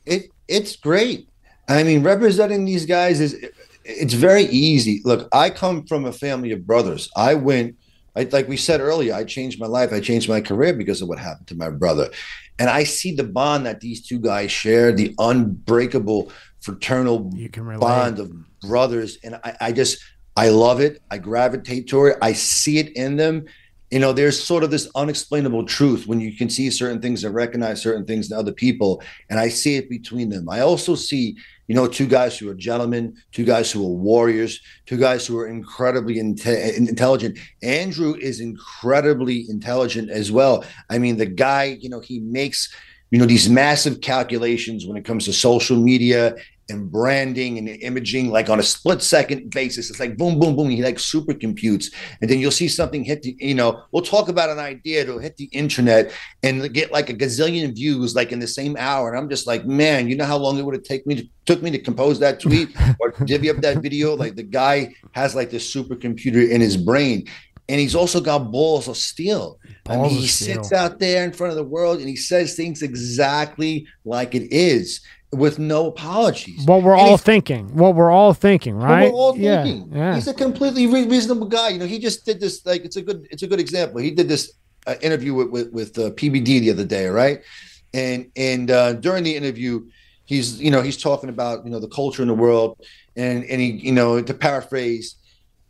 It it's great. I mean, representing these guys is it's very easy. Look, I come from a family of brothers. I went I, like we said earlier, I changed my life. I changed my career because of what happened to my brother. And I see the bond that these two guys share, the unbreakable fraternal bond of brothers. And I, I just, I love it. I gravitate toward it. I see it in them. You know, there's sort of this unexplainable truth when you can see certain things and recognize certain things in other people. And I see it between them. I also see you know, two guys who are gentlemen, two guys who are warriors, two guys who are incredibly intelligent. Andrew is incredibly intelligent as well. I mean, the guy, you know, he makes you know these massive calculations when it comes to social media and branding and imaging like on a split second basis. It's like boom, boom, boom. He like super computes. And then you'll see something hit the, you know, we'll talk about an idea to hit the internet and get like a gazillion views like in the same hour. And I'm just like, man, you know how long it would have taken me to took me to compose that tweet [LAUGHS] or divvy up that video? Like the guy has like this supercomputer in his brain. and he's also got balls of steel. Balls I mean, he sits out there in front of the world and he says things exactly like it is with no apologies. What we're and all thinking. What we're all thinking, right? we're all thinking. Yeah, yeah. He's a completely re- reasonable guy. You know, he just did this. Like, it's a good, it's a good example. He did this uh, interview with with, with uh, PBD the other day, right? And and uh, during the interview, he's you know he's talking about you know the culture in the world, and and he you know to paraphrase,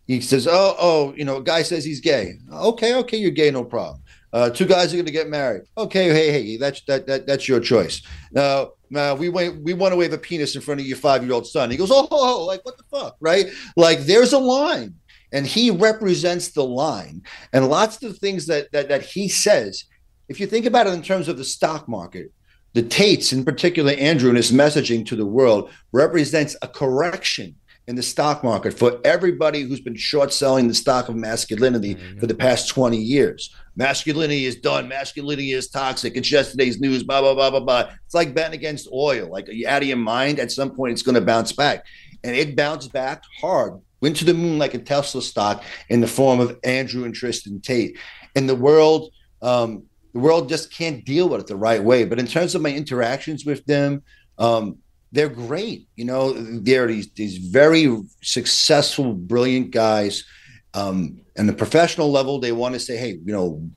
he says, oh oh you know a guy says he's gay. Okay, okay, you're gay, no problem. Uh, two guys are going to get married. Okay, hey, hey, that's that, that that's your choice. Now, uh, we went, we want to wave a penis in front of your five year old son. He goes, oh, like what the fuck, right? Like there's a line, and he represents the line. And lots of the things that that that he says, if you think about it in terms of the stock market, the Tates, in particular, Andrew, and his messaging to the world represents a correction in the stock market for everybody who's been short selling the stock of masculinity for the past 20 years. Masculinity is done. Masculinity is toxic. It's yesterday's news, blah, blah, blah, blah, blah. It's like betting against oil. Like you out of your mind, at some point it's going to bounce back. And it bounced back hard, went to the moon like a Tesla stock in the form of Andrew and Tristan Tate. And the world, um, the world just can't deal with it the right way. But in terms of my interactions with them, um, they're great. You know, they're these these very successful, brilliant guys. Um, and the professional level, they want to say, hey, you know,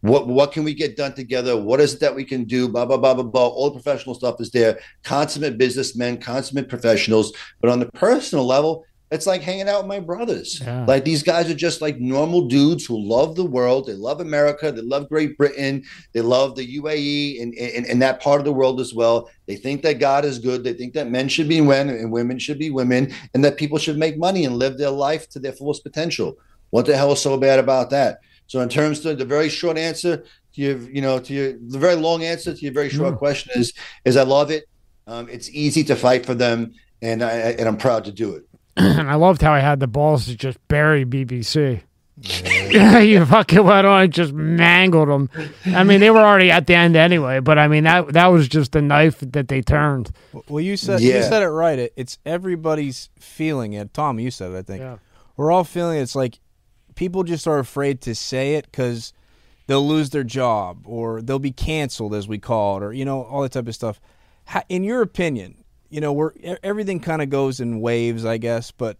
what what can we get done together? What is it that we can do? Blah blah blah blah blah. All the professional stuff is there. Consummate businessmen, consummate professionals. But on the personal level, it's like hanging out with my brothers. Yeah. Like these guys are just like normal dudes who love the world. They love America. They love Great Britain. They love the UAE and, and, and that part of the world as well. They think that God is good. They think that men should be men and women should be women and that people should make money and live their life to their fullest potential. What the hell is so bad about that? So in terms of the very short answer to your, you know, to your the very long answer to your very short mm. question is is I love it. Um, it's easy to fight for them, and I and I'm proud to do it. [CLEARS THROAT] and I loved how I had the balls to just bury BBC. Yeah, [LAUGHS] you fucking went on and just mangled them. I mean, they were already at the end anyway, but I mean that that was just the knife that they turned. Well, you said yeah. you said it right. It, it's everybody's feeling it. Tom, you said it. I think yeah. we're all feeling it. It's like people just are afraid to say it because they'll lose their job or they'll be canceled, as we call it, or you know all that type of stuff. How, in your opinion, you know, we're everything kind of goes in waves, I guess, but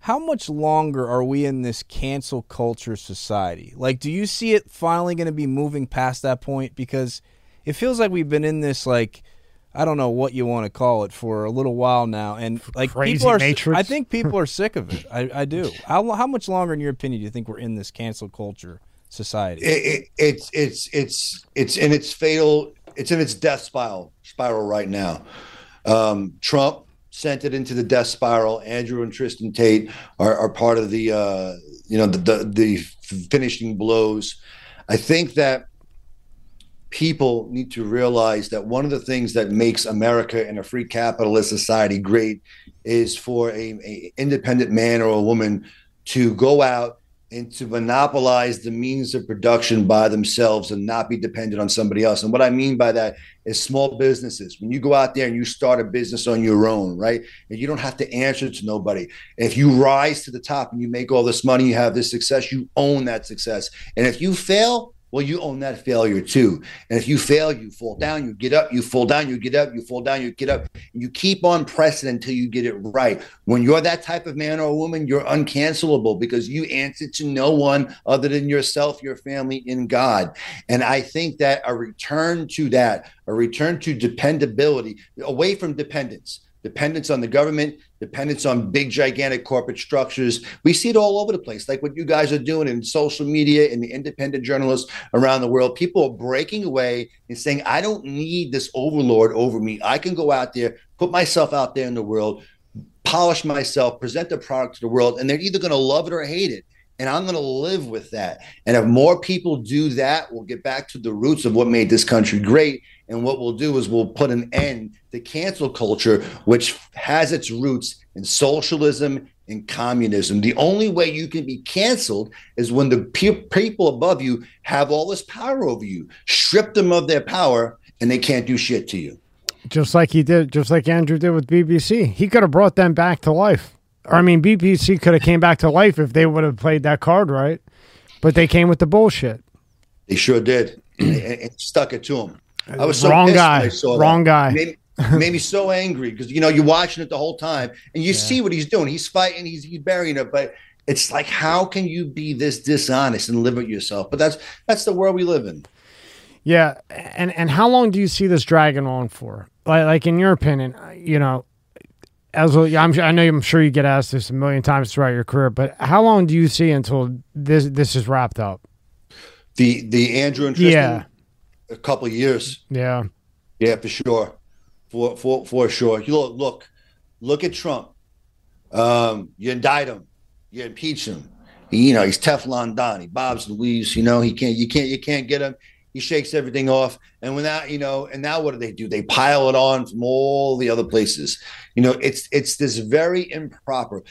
how much longer are we in this cancel culture society? Like, do you see it finally going to be moving past that point? Because it feels like we've been in this, like, I don't know what you want to call it for a little while now, and like Crazy people are. Matrix. I think people are sick of it. I, I do. [LAUGHS] How how much longer, in your opinion, do you think we're in this cancel culture society? It, it, it's it's it's it's in its fatal. It's in its death spiral spiral right now. Um, Trump sent it into the death spiral. Andrew and Tristan Tate are, are part of the uh, you know the, the, the finishing blows. I think that people need to realize that one of the things that makes America and a free capitalist society great is for a, a independent man or a woman to go out and to monopolize the means of production by themselves and not be dependent on somebody else. And what I mean by that is small businesses. When you go out there and you start a business on your own, right? And you don't have to answer to nobody. If you rise to the top and you make all this money, you have this success, you own that success. And if you fail, well, you own that failure too. And if you fail, you fall down, you get up, you fall down, you get up, you fall down, you get up. You keep on pressing until you get it right. When you're that type of man or woman, you're uncancelable because you answer to no one other than yourself, your family, and God. And I think that a return to that, a return to dependability, away from dependence dependence on the government, dependence on big, gigantic corporate structures. We see it all over the place, like what you guys are doing in social media and the independent journalists around the world. People are breaking away and saying, I don't need this overlord over me. I can go out there, put myself out there in the world, polish myself, present the product to the world, and they're either going to love it or hate it and I'm going to live with that. And if more people do that, we'll get back to the roots of what made this country great. And what we'll do is we'll put an end to cancel culture, which has its roots in socialism and communism. The only way you can be canceled is when the pe- people above you have all this power over you. Strip them of their power, and they can't do shit to you. Just like he did, just like Andrew did with BBC. He could have brought them back to life. I mean, BBC could have came back to life if they would have played that card right. but they came with the bullshit. They sure did. [CLEARS THROAT] and, and stuck it to them. I was so wrong guy. Wrong that. guy. Made, made, me so angry because you know you're watching it the whole time and you yeah. see what he's doing. He's fighting. He's, he's burying it, but it's like how can you be this dishonest and live with yourself? But that's that's the world we live in. Yeah, and and how long do you see this dragging on for? Like, like in your opinion, you know, as well, I'm, I know I'm sure you get asked this a million times throughout your career, but how long do you see until this this is wrapped up? The the Andrew and Tristan, yeah, a couple of years. Yeah, yeah, for sure, for for for sure. You look look look at Trump. Um, you indict him, you impeach him. you know he's Teflon Don. He bobs and weaves. You know he can't. You can't. You can't get him. He shakes everything off. And when that, you know, and now what do they do? They pile it on from all the other places. You know, it's it's this very improper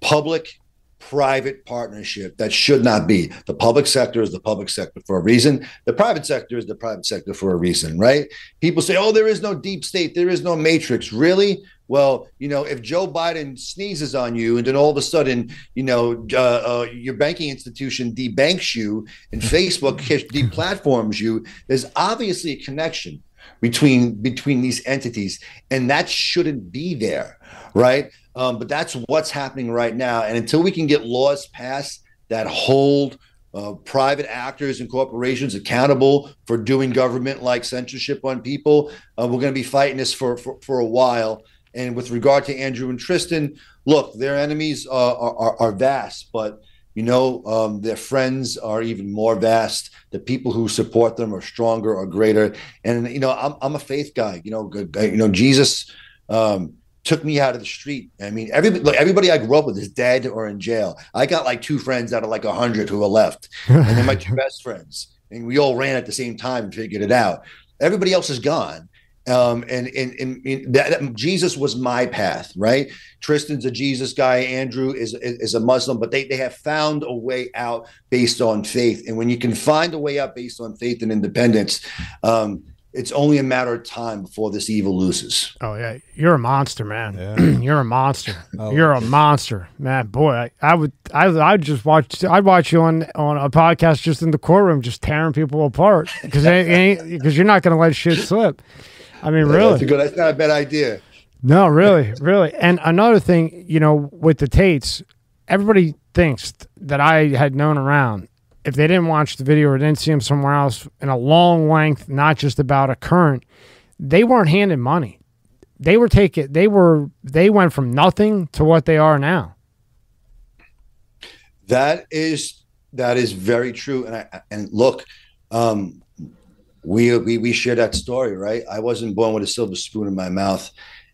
public private partnership that should not be. The public sector is the public sector for a reason. The private sector is the private sector for a reason, right? People say, "Oh, there is no deep state, there is no matrix." Really? Well, you know, if Joe Biden sneezes on you and then all of a sudden, you know, uh, uh, your banking institution debanks you and [LAUGHS] Facebook deplatforms you, there's obviously a connection between between these entities, and that shouldn't be there, right? Um, but that's what's happening right now, and until we can get laws passed that hold uh, private actors and corporations accountable for doing government like censorship on people, uh, we're going to be fighting this for, for for a while. And with regard to Andrew and Tristan, look, their enemies uh, are, are, are, vast, but you know um, their friends are even more vast. The people who support them are stronger or greater. And you know, I'm, I'm a faith guy. You know, you know, Jesus um, took me out of the street. I mean, everybody, like everybody I grew up with is dead or in jail. I got like two friends out of like a hundred who are left, and they're my [LAUGHS] two best friends. And we all ran at the same time and figured it out. Everybody else is gone. Um, and, and, and, that, that, Jesus was my path, right? Tristan's a Jesus guy. Andrew is, is, is a Muslim, but they, they have found a way out based on faith. And when you can find a way out based on faith and independence, um, it's only a matter of time before this evil loses. Oh yeah, you're a monster, man. Yeah. [CLEARS THROAT] you're a monster. Oh. You're a monster, man. Boy, I, I would, I, I'd just watch, I'd watch you on on a podcast just in the courtroom, just tearing people apart because because you're not going to let shit slip. I mean, really, that's, good, that's not a bad idea. No, really, really. And another thing, you know, with the Tates, everybody thinks that I had known around. If they didn't watch the video or didn't see him somewhere else in a long length, not just about a current, they weren't handed money. They were taking. They were. They went from nothing to what they are now. That is that is very true. And I and look, um, we, we we share that story, right? I wasn't born with a silver spoon in my mouth,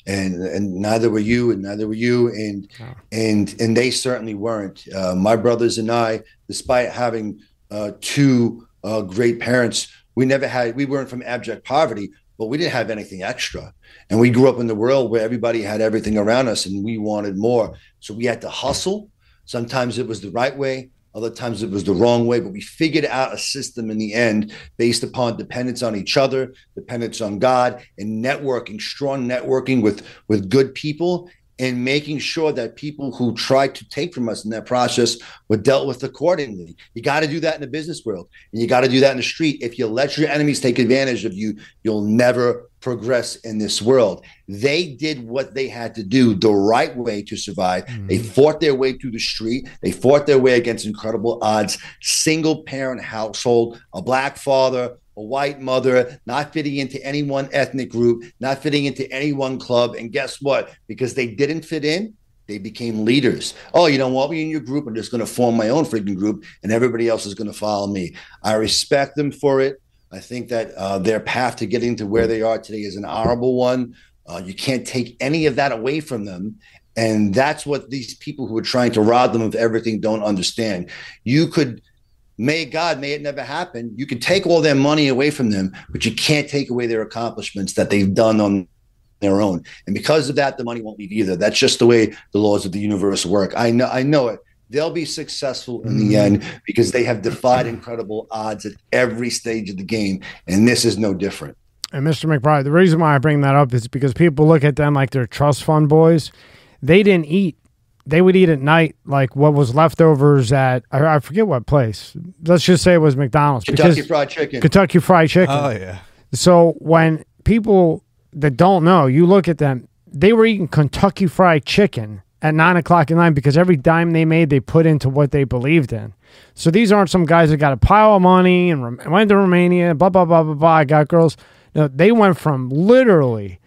and and neither were you, and neither were you, and and and they certainly weren't. Uh, my brothers and I, despite having uh, two uh, great parents, we never had. We weren't from abject poverty, but we didn't have anything extra. And we grew up in the world where everybody had everything around us, and we wanted more. So we had to hustle. Sometimes it was the right way. Other times it was the wrong way, but we figured out a system in the end based upon dependence on each other, dependence on God, and networking, strong networking with with good people, and making sure that people who tried to take from us in that process were dealt with accordingly. You got to do that in the business world, and you got to do that in the street. If you let your enemies take advantage of you, you'll never progress in this world. They did what they had to do the right way to survive. Mm-hmm. They fought their way through the street. They fought their way against incredible odds. Single parent household, a black father, a white mother, not fitting into any one ethnic group, not fitting into any one club. And guess what? Because they didn't fit in, they became leaders. Oh, you don't want me in your group? I'm just going to form my own freaking group, and everybody else is going to follow me. I respect them for it. I think that uh, their path to getting to where they are today is an honorable one. Uh, you can't take any of that away from them. And that's what these people who are trying to rob them of everything don't understand. You could, may God, may it never happen. You can take all their money away from them, but you can't take away their accomplishments that they've done on their own. And because of that, the money won't leave either. That's just the way the laws of the universe work. I know, I know it they'll be successful in the mm. end because they have defied incredible odds at every stage of the game. And this is no different. And Mr. McBride, the reason why I bring that up is because people look at them like they're trust fund boys. They didn't eat. They would eat at night like what was leftovers at I, I forget what place. Let's just say it was McDonald's. Kentucky Fried Chicken. Kentucky Fried Chicken. Oh yeah. So when people that don't know, you look at them, they were eating Kentucky Fried Chicken at nine o'clock at night because every dime they made, they put into what they believed in. So these aren't some guys that got a pile of money and went to Romania, blah blah blah blah blah. I got girls. No, they went from literally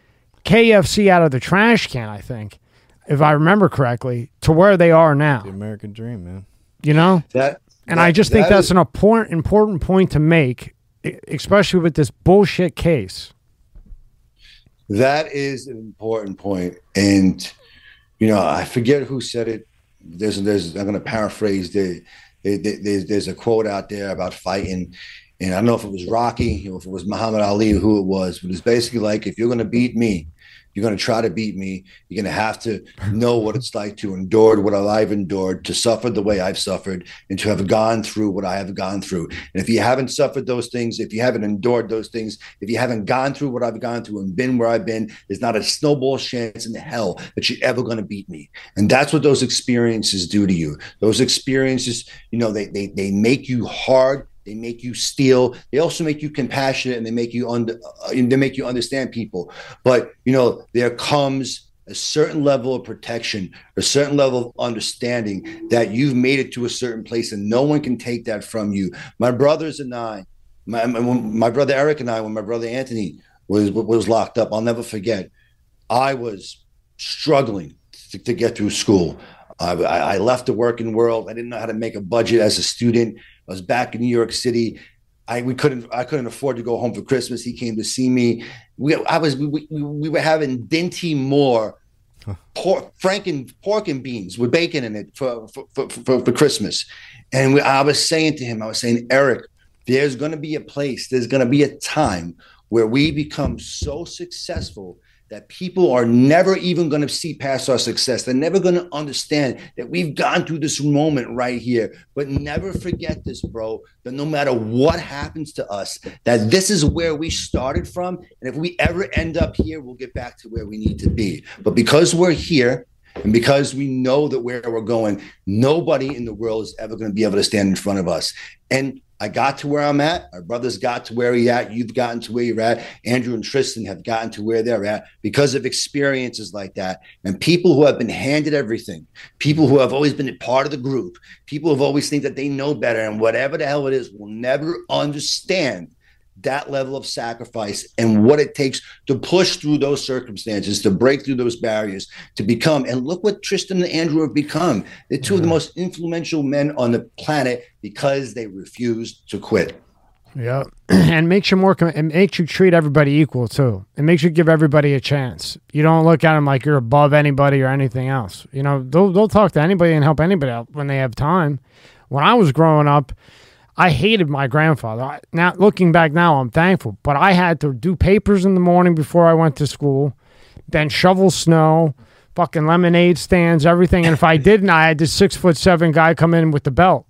KFC out of the trash can, I think, if I remember correctly, to where they are now. The American dream, man. You know that, and that, I just think that that's is, an important important point to make, especially with this bullshit case. That is an important point, and you know I forget who said it. There's there's I'm going to paraphrase the. There's, there's a quote out there about fighting, and I don't know if it was Rocky, or if it was Muhammad Ali, who it was, but it's basically like if you're going to beat me, you're going to try to beat me. You're going to have to know what it's like to endure what I've endured, to suffer the way I've suffered, and to have gone through what I have gone through. And if you haven't suffered those things, if you haven't endured those things, if you haven't gone through what I've gone through and been where I've been, there's not a snowball chance in hell that you're ever going to beat me. And that's what those experiences do to you. Those experiences, you know, they they they make you hard they make you steel. They also make you compassionate, and they make you under. Uh, they make you understand people. But you know, there comes a certain level of protection, a certain level of understanding that you've made it to a certain place, and no one can take that from you. My brothers and I, my, my, my brother Eric and I, when my brother Anthony was was locked up, I'll never forget. I was struggling to, to get through school. I, I left the working world. I didn't know how to make a budget as a student. I was back in New York City. I we couldn't I couldn't afford to go home for Christmas. He came to see me. We I was we, we, we were having Dinty Moore pork, franken pork and beans with bacon in it for for, for, for, for Christmas. And we, I was saying to him, I was saying, Eric, there's going to be a place, there's going to be a time where we become so successful that people are never even going to see past our success. They're never going to understand that we've gone through this moment right here. But never forget this, bro, that no matter what happens to us, that this is where we started from. And if we ever end up here, we'll get back to where we need to be. But because we're here, and because we know that where we're going, nobody in the world is ever going to be able to stand in front of us. And I got to where I'm at. Our brothers got to where he at. You've gotten to where you're at. Andrew and Tristan have gotten to where they're at because of experiences like that. And people who have been handed everything, people who have always been a part of the group, people who have always think that they know better and whatever the hell it is will never understand that level of sacrifice and what it takes to push through those circumstances, to break through those barriers, to become. And look what Tristan and Andrew have become. They're 2 mm-hmm. of the mm-hmm. most influential men on the planet because they refused to quit. Yeah, [CLEARS THROAT] and makes you more. It makes you treat everybody equal too. It makes you give everybody a chance. You don't look at them like you're above anybody or anything else. You know, they'll they'll talk to anybody and help anybody out when they have time. When I was growing up, I hated my grandfather. Now looking back now, I'm thankful, but I had to do papers in the morning before I went to school, then shovel snow, fucking lemonade stands, everything. And if I [LAUGHS] didn't, I had this six foot seven guy come in with the belt.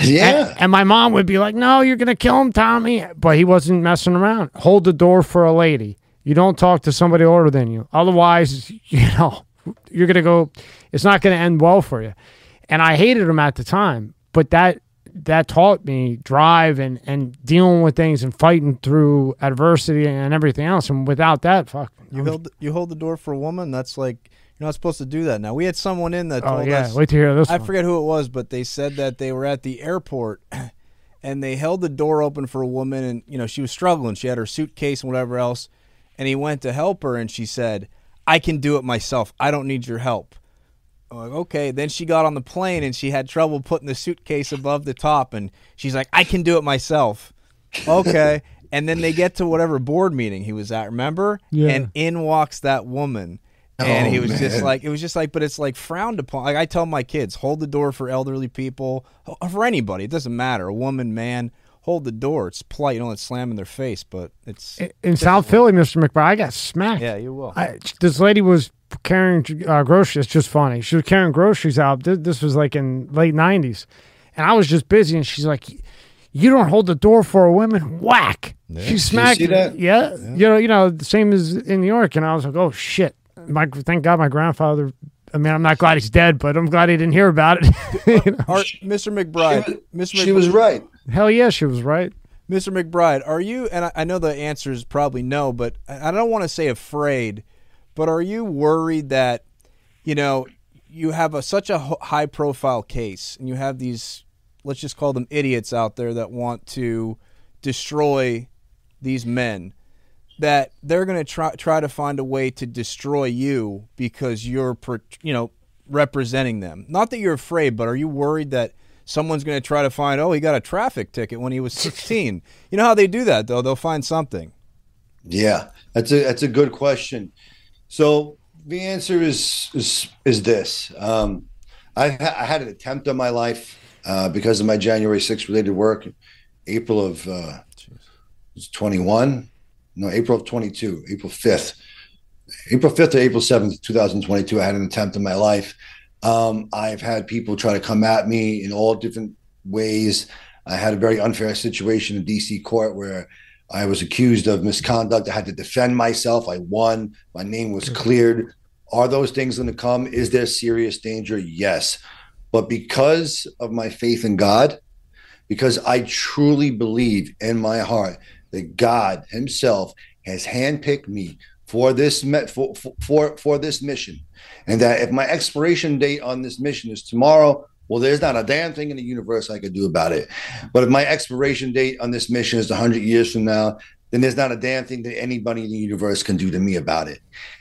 Yeah. And, and, my mom would be like, "No, you're gonna kill him, Tommy." But he wasn't messing around. Hold the door for a lady. You don't talk to somebody older than you. Otherwise, [LAUGHS] you know, you're gonna go. It's not gonna end well for you. And I hated him at the time, but that that taught me drive and, and dealing with things and fighting through adversity and everything else. And without that, fuck. You hold you hold the door for a woman. That's like you're not supposed to do that. Now we had someone in that. Oh told yeah, us, wait to hear this. I one. forget who it was, but they said that they were at the airport [CLEARS THROAT] and they held the door open for a woman, and you know she was struggling. She had her suitcase and whatever else, and he went to help her, and she said, "I can do it myself. I don't need your help." I'm like, okay. Then she got on the plane and she had trouble putting the suitcase above the top, and she's like, I can do it myself. Okay. [LAUGHS] and then they get to whatever board meeting he was at, remember? Yeah. And in walks that woman. And oh, he was man. just like, it was just like, but it's like frowned upon. Like I tell my kids, hold the door for elderly people, uh, for anybody. It doesn't matter, a woman, man hold the door. It's polite. You don't let slam in their face, but it's in, in South Philly, Mr. McBride. I got smacked. Yeah, you will. I, this lady was carrying uh, groceries. It's just funny. She was carrying groceries out. This, this was like in late '90s, and I was just busy. And she's like, "You don't hold the door for a woman." Whack! Yeah. She smacked. Yeah. yeah, you know, you know, the same as in New York. And I was like, "Oh shit!" My thank God, my grandfather I mean, I'm not glad he's dead, but I'm glad he didn't hear about it. [LAUGHS] you know? Our, Mr. McBride, she was, Mr. She was right. Hell yeah, she was right. Mr. McBride, are you? And I, know the answer is probably no, but I don't want to say afraid, but are you worried that, you know, you have a such a high profile case, and you have these, let's just call them idiots out there that want to destroy these men that they're going to try try to find a way to destroy you because you're you know representing them. Not that you're afraid, but are you worried that someone's going to try to find oh he got a traffic ticket when he was 16? [LAUGHS] you know how they do that though? They'll find something. Yeah, that's a that's a good question. So the answer is is is this: um, I, I had an attempt on my life uh, because of my January 6th related work, April of uh, 21 no, April of 22, April 5th. April 5th to April 7th, 2022, I had an attempt in my life. Um, I've had people try to come at me in all different ways. I had a very unfair situation in DC court where I was accused of misconduct. I had to defend myself. I won. My name was cleared. Are those things going to come? Is there serious danger? Yes. But because of my faith in God, because I truly believe in my heart that God Himself has handpicked me for this for, for for this mission, and that if my expiration date on this mission is tomorrow, well, there's not a damn thing in the universe I could do about it. But if my expiration date on this mission is 100 years from now, then there's not a damn thing that anybody in the universe can do to me about it.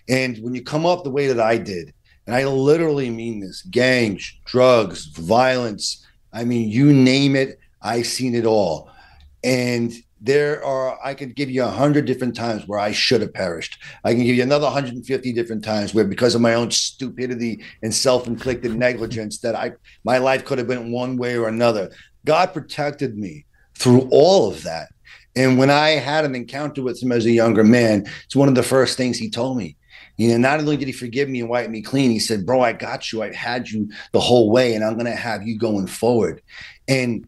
And when you come up the way that I did, and I literally mean this gangs, drugs, violence, I mean, you name it, I've seen it all. And there are i could give you a hundred different times where i should have perished i can give you another 150 different times where because of my own stupidity and self-inflicted negligence that i my life could have been one way or another god protected me through all of that and when i had an encounter with him as a younger man it's one of the first things he told me you know, not only did he forgive me and wipe me clean, he said, Bro, I got you. I've had you the whole way, and I'm going to have you going forward. And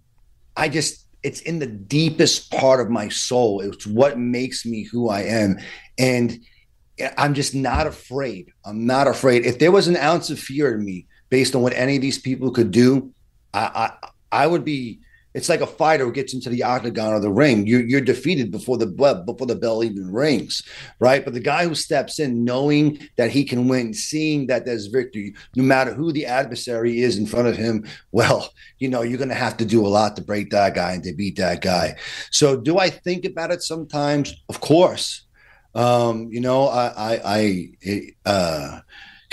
I just, it's in the deepest part of my soul. It's what makes me who I am. And I'm just not afraid. I'm not afraid. If there was an ounce of fear in me based on what any of these people could do, I I, I would be it's like a fighter who gets into the octagon or the ring. You're, you're defeated before the before the bell even rings, right? But the guy who steps in, knowing that he can win, seeing that there's victory, no matter who the adversary is in front of him, well, you know, you're going to have to do a lot to break that guy and to beat that guy. So, do I think about it sometimes? Of course. Um, you know, I, I, I uh,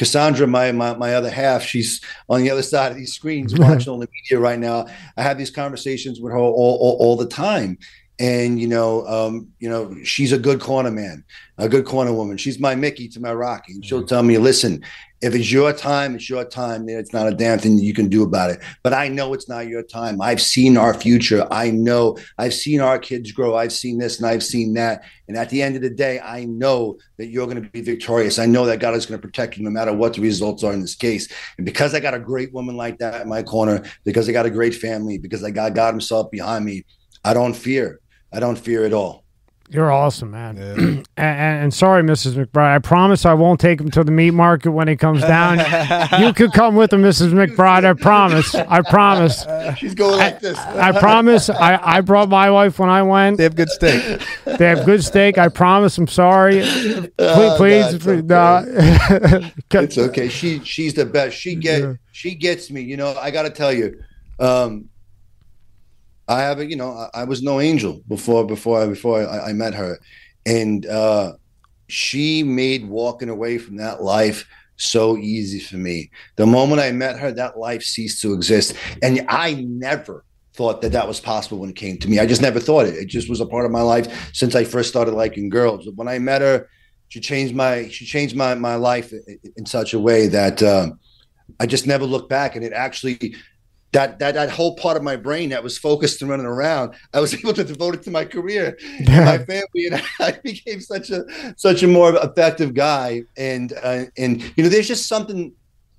Cassandra, my, my my other half, she's on the other side of these screens watching [LAUGHS] all the media right now. I have these conversations with her all, all, all the time. And you know, um, you know, she's a good corner man, a good corner woman. She's my Mickey to my Rocky. And she'll mm-hmm. tell me, listen, if it's your time, it's your time. Then it's not a damn thing you can do about it. But I know it's not your time. I've seen our future. I know I've seen our kids grow. I've seen this and I've seen that. And at the end of the day, I know that you're going to be victorious. I know that God is going to protect you no matter what the results are in this case. And because I got a great woman like that in my corner, because I got a great family, because I got God Himself behind me, I don't fear. I don't fear at all. You're awesome, man. Yeah. [CLEARS THROAT] and, and, sorry, Mrs. McBride. I promise I won't take him to the meat market when he comes down. [LAUGHS] you could come with him, Mrs. McBride. I promise. I promise. She's going like I, this. I promise. I, I brought my wife when I went. They have good steak. They have good steak. I promise. I'm sorry. Please, uh, please. please no. it's okay. She she's the best. She get she gets me. You know, I got to tell you. Um, I have a, you know, I, I, was no angel before before before I, I met her, and uh, she made walking away from that life so easy for me. The moment I met her, that life ceased to exist, and I never thought that that was possible when it came to me. I just never thought it. It just was a part of my life since I first started liking girls. When I met her, she changed my she changed my my life in, in such a way that. Uh, I just never looked back, and it actually that that that whole part of my brain that was focused and running around, I was [LAUGHS] able to devote it to my career, yeah. my family, and [LAUGHS] I became such a such a more effective guy. And uh, and you know, there's just something,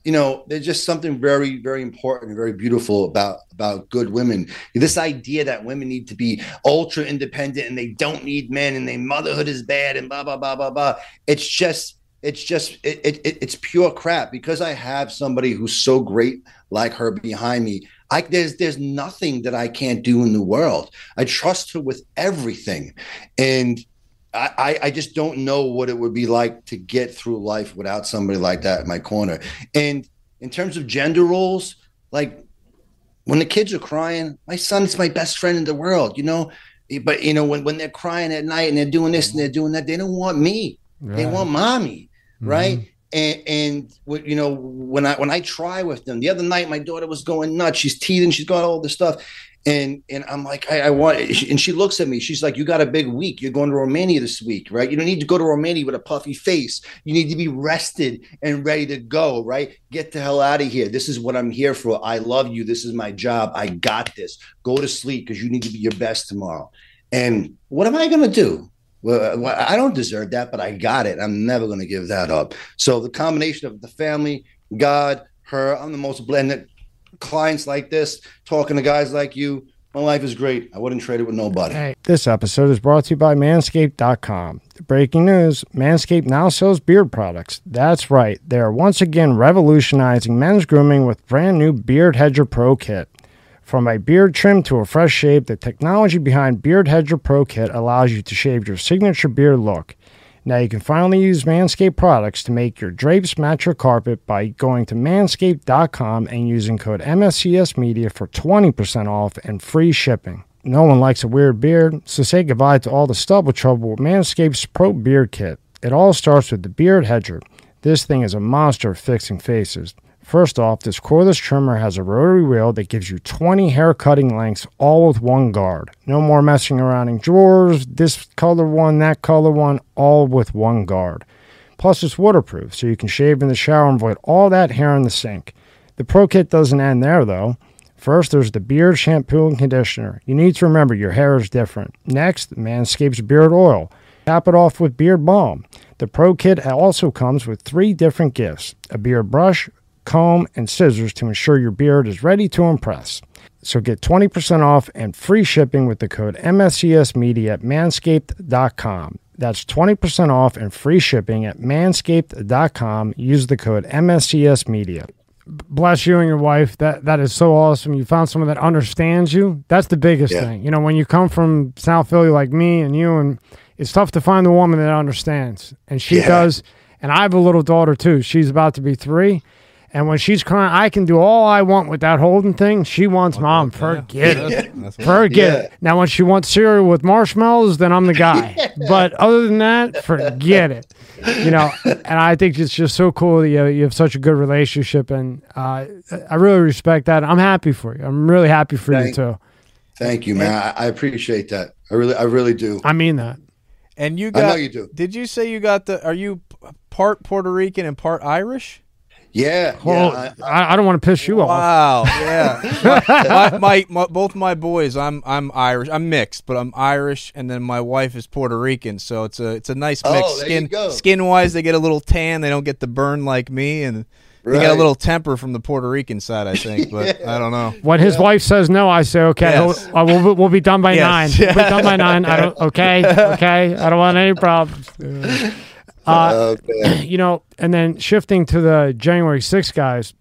you know, there's just something very very important and very beautiful about about good women. This idea that women need to be ultra independent and they don't need men and they motherhood is bad and blah blah blah blah blah. It's just it's just it, it, it's pure crap because I have somebody who's so great like her behind me. I there's there's nothing that I can't do in the world. I trust her with everything, and I I just don't know what it would be like to get through life without somebody like that in my corner. And in terms of gender roles, like when the kids are crying, my son's my best friend in the world, you know. But you know when when they're crying at night and they're doing this and they're doing that, they don't want me. Right. They want mommy right? Mm-hmm. And and you know when I when I try with them, the other night my daughter was going nuts. She's teething. She's got all this stuff, and and I'm like, I, I want. And she looks at me. She's like, "You got a big week. You're going to Romania this week, right? You don't need to go to Romania with a puffy face. You need to be rested and ready to go, right? Get the hell out of here. This is what I'm here for. I love you. This is my job. I got this. Go to sleep because you need to be your best tomorrow. And what am I to do? Uh, well, I don't deserve that, but I got it. I'm never going to give that up. So the combination of the family, God, her, I'm the most blended clients like this, talking to guys like you. My life is great. I wouldn't trade it with nobody. This episode is brought to you by Manscaped.com. Breaking news Manscaped now sells beard products. That's right. They are once again revolutionizing men's grooming with brand new Beard Hedger Pro Kit. From a beard trim to a fresh shave, the technology behind Beard Hedger Pro Kit allows you to shave your signature beard look. Now you can finally use Manscaped products to make your drapes match your carpet by going to manscaped.com and using code MSCS Media for 20% off and free shipping. No one likes a weird beard, so say goodbye to all the stubble trouble with Manscaped's Pro Beard Kit. It all starts with the Beard Hedger. This thing is a monster of fixing faces. First off, this cordless trimmer has a rotary wheel that gives you 20 hair cutting lengths all with one guard. No more messing around in drawers, this color one, that color one, all with one guard. Plus, it's waterproof, so you can shave in the shower and avoid all that hair in the sink. The Pro Kit doesn't end there, though. First, there's the beard shampoo and conditioner. You need to remember your hair is different. Next, Manscaped's beard oil. Cap it off with beard balm. The Pro Kit also comes with three different gifts a beard brush, comb, and scissors to ensure your beard is ready to impress. So get 20% off and free shipping with the code MSCS Media at manscaped.com. That's 20% off and free shipping at manscaped.com. Use the code MSCS Media. Bless you and your wife. That that is so awesome. You found someone that understands you. That's the biggest yeah. thing. You know, when you come from South Philly like me and you and it's tough to find the woman that understands. And she yeah. does. And I have a little daughter too. She's about to be 3 and when she's crying, I can do all I want with that holding thing. She wants mom. Forget it. Forget yeah. it. Now, when she wants cereal with marshmallows, then I'm the guy. [LAUGHS] but other than that, forget it. You know, and I think it's just so cool that you, you have such a good relationship, and uh, I really respect that. I'm happy for you. I'm really happy for thank, you too. Thank you, man. I, I appreciate that. I really, I really do. I mean that. And you got? I know you do. Did you say you got the? Are you part Puerto Rican and part Irish? Yeah, well, yeah. I, I, don't want to piss you wow, off. Wow, [LAUGHS] yeah. my, my, my, both my boys, I'm I'm Irish. I'm mixed, but I'm Irish, and then my wife is Puerto Rican. So it's a it's a nice mix. Oh, skin skin wise, they get a little tan. They don't get the burn like me, and they right. get a little temper from the Puerto Rican side, I think. But [LAUGHS] yeah. I don't know. When his yeah. wife says no, I say okay. Yes. We'll, uh, we'll, we'll, be done by yes. nine. We'll be done by nine. I don't. [LAUGHS] Okay, okay. I don't want any problems. Uh, oh, [CLEARS THROAT] you know, and then shifting to the January 6th guys,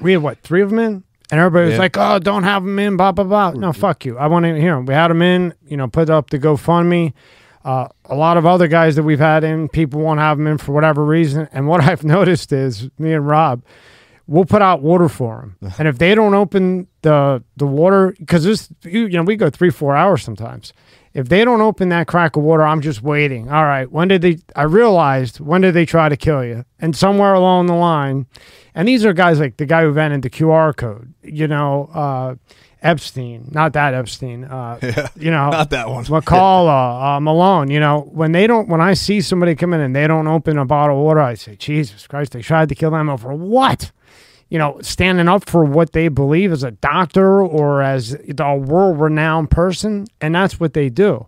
we had what, three of them in? And everybody was yeah. like, oh, don't have them in, blah, blah, blah. No, mm-hmm. fuck you. I want to hear them. We had them in, you know, put up the GoFundMe. Uh, a lot of other guys that we've had in, people won't have them in for whatever reason. And what [LAUGHS] I've noticed is, me and Rob, we'll put out water for them. [LAUGHS] and if they don't open the the water, because this, you, you know, we go three, four hours sometimes. If they don't open that crack of water, I'm just waiting. All right, when did they? I realized when did they try to kill you? And somewhere along the line, and these are guys like the guy who invented the QR code. You know, uh, Epstein, not that Epstein. Uh, [LAUGHS] yeah, you know, not that one. McCullough, uh, Malone. You know, when they don't, when I see somebody come in and they don't open a bottle of water, I say, Jesus Christ, they tried to kill them over what? You know, standing up for what they believe as a doctor or as a world renowned person. And that's what they do.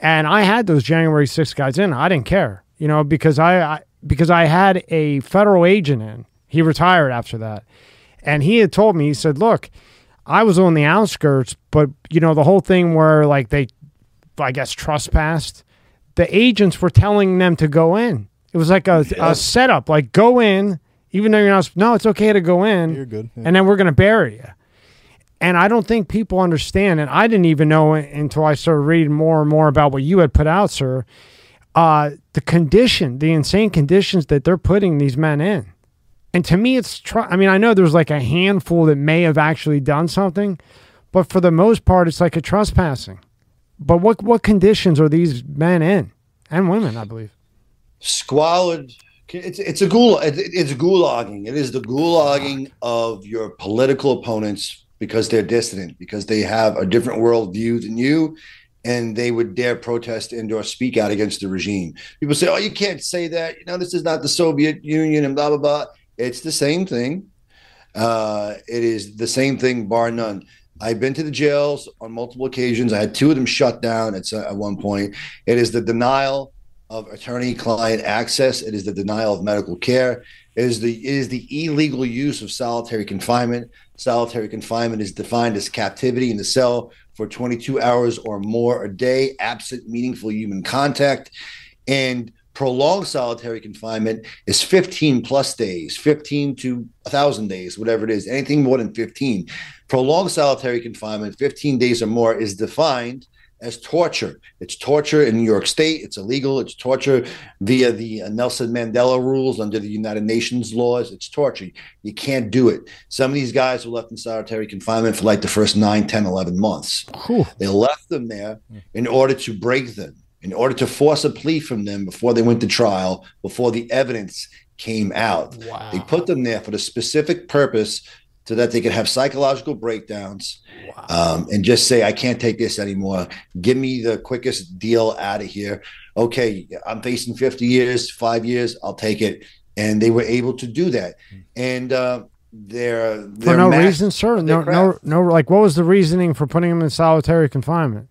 And I had those January 6th guys in. I didn't care, you know, because I, I because I had a federal agent in. He retired after that. And he had told me, he said, look, I was on the outskirts, but, you know, the whole thing where like they, I guess, trespassed, the agents were telling them to go in It was like a, a setup. Like go in, even though you're not. No, it's okay to go in. You're good. Yeah. and then we're going to bury you. And I don't think people understand, and I didn't even know until I started reading more and more about what you had put out, sir. Uh, the condition, the insane conditions that they're putting these men in. And to me, it's, tr- I mean, I know there's like a handful that may have actually done something, but for the most part, it's like a trespassing. But what, what conditions are these men in? And women, I believe. Squalid it's it's a gul it's gulagging. It is the gulagging of your political opponents because they're dissident, because they have a different worldview than you, and they would dare protest and or speak out against the regime. People say, "Oh, you can't say that. You know, this is not the Soviet Union," and blah blah blah. It's the same thing. Uh, it is the same thing, bar none. I've been to the jails on multiple occasions. I had two of them shut down at, at one point. It is the denial of attorney-client access. It is the denial of medical care. It is the it is the illegal use of solitary confinement. Solitary confinement is defined as captivity in the cell for 22 hours or more a day, absent meaningful human contact, and prolonged solitary confinement is 15 plus days, 15 to 1,000 days, whatever it is, anything more than 15. Prolonged solitary confinement, 15 days or more, is defined as torture. It's torture in New York State. It's illegal. It's torture via the uh, Nelson Mandela rules under the United Nations laws. It's torture. You can't do it. Some of these guys were left in solitary confinement for like the first 9, 10, 11 months. Whew. They left them there in order to break them, in order to force a plea from them before they went to trial, before the evidence came out. Wow. They put them there for the specific purpose so that they could have psychological breakdowns wow. um, and just say, I can't take this anymore. Give me the quickest deal out of here. Okay, I'm facing 50 years, five years, I'll take it. And they were able to do that. And uh, they're, they're for no reason, sir. No, no, no. Like, what was the reasoning for putting them in solitary confinement?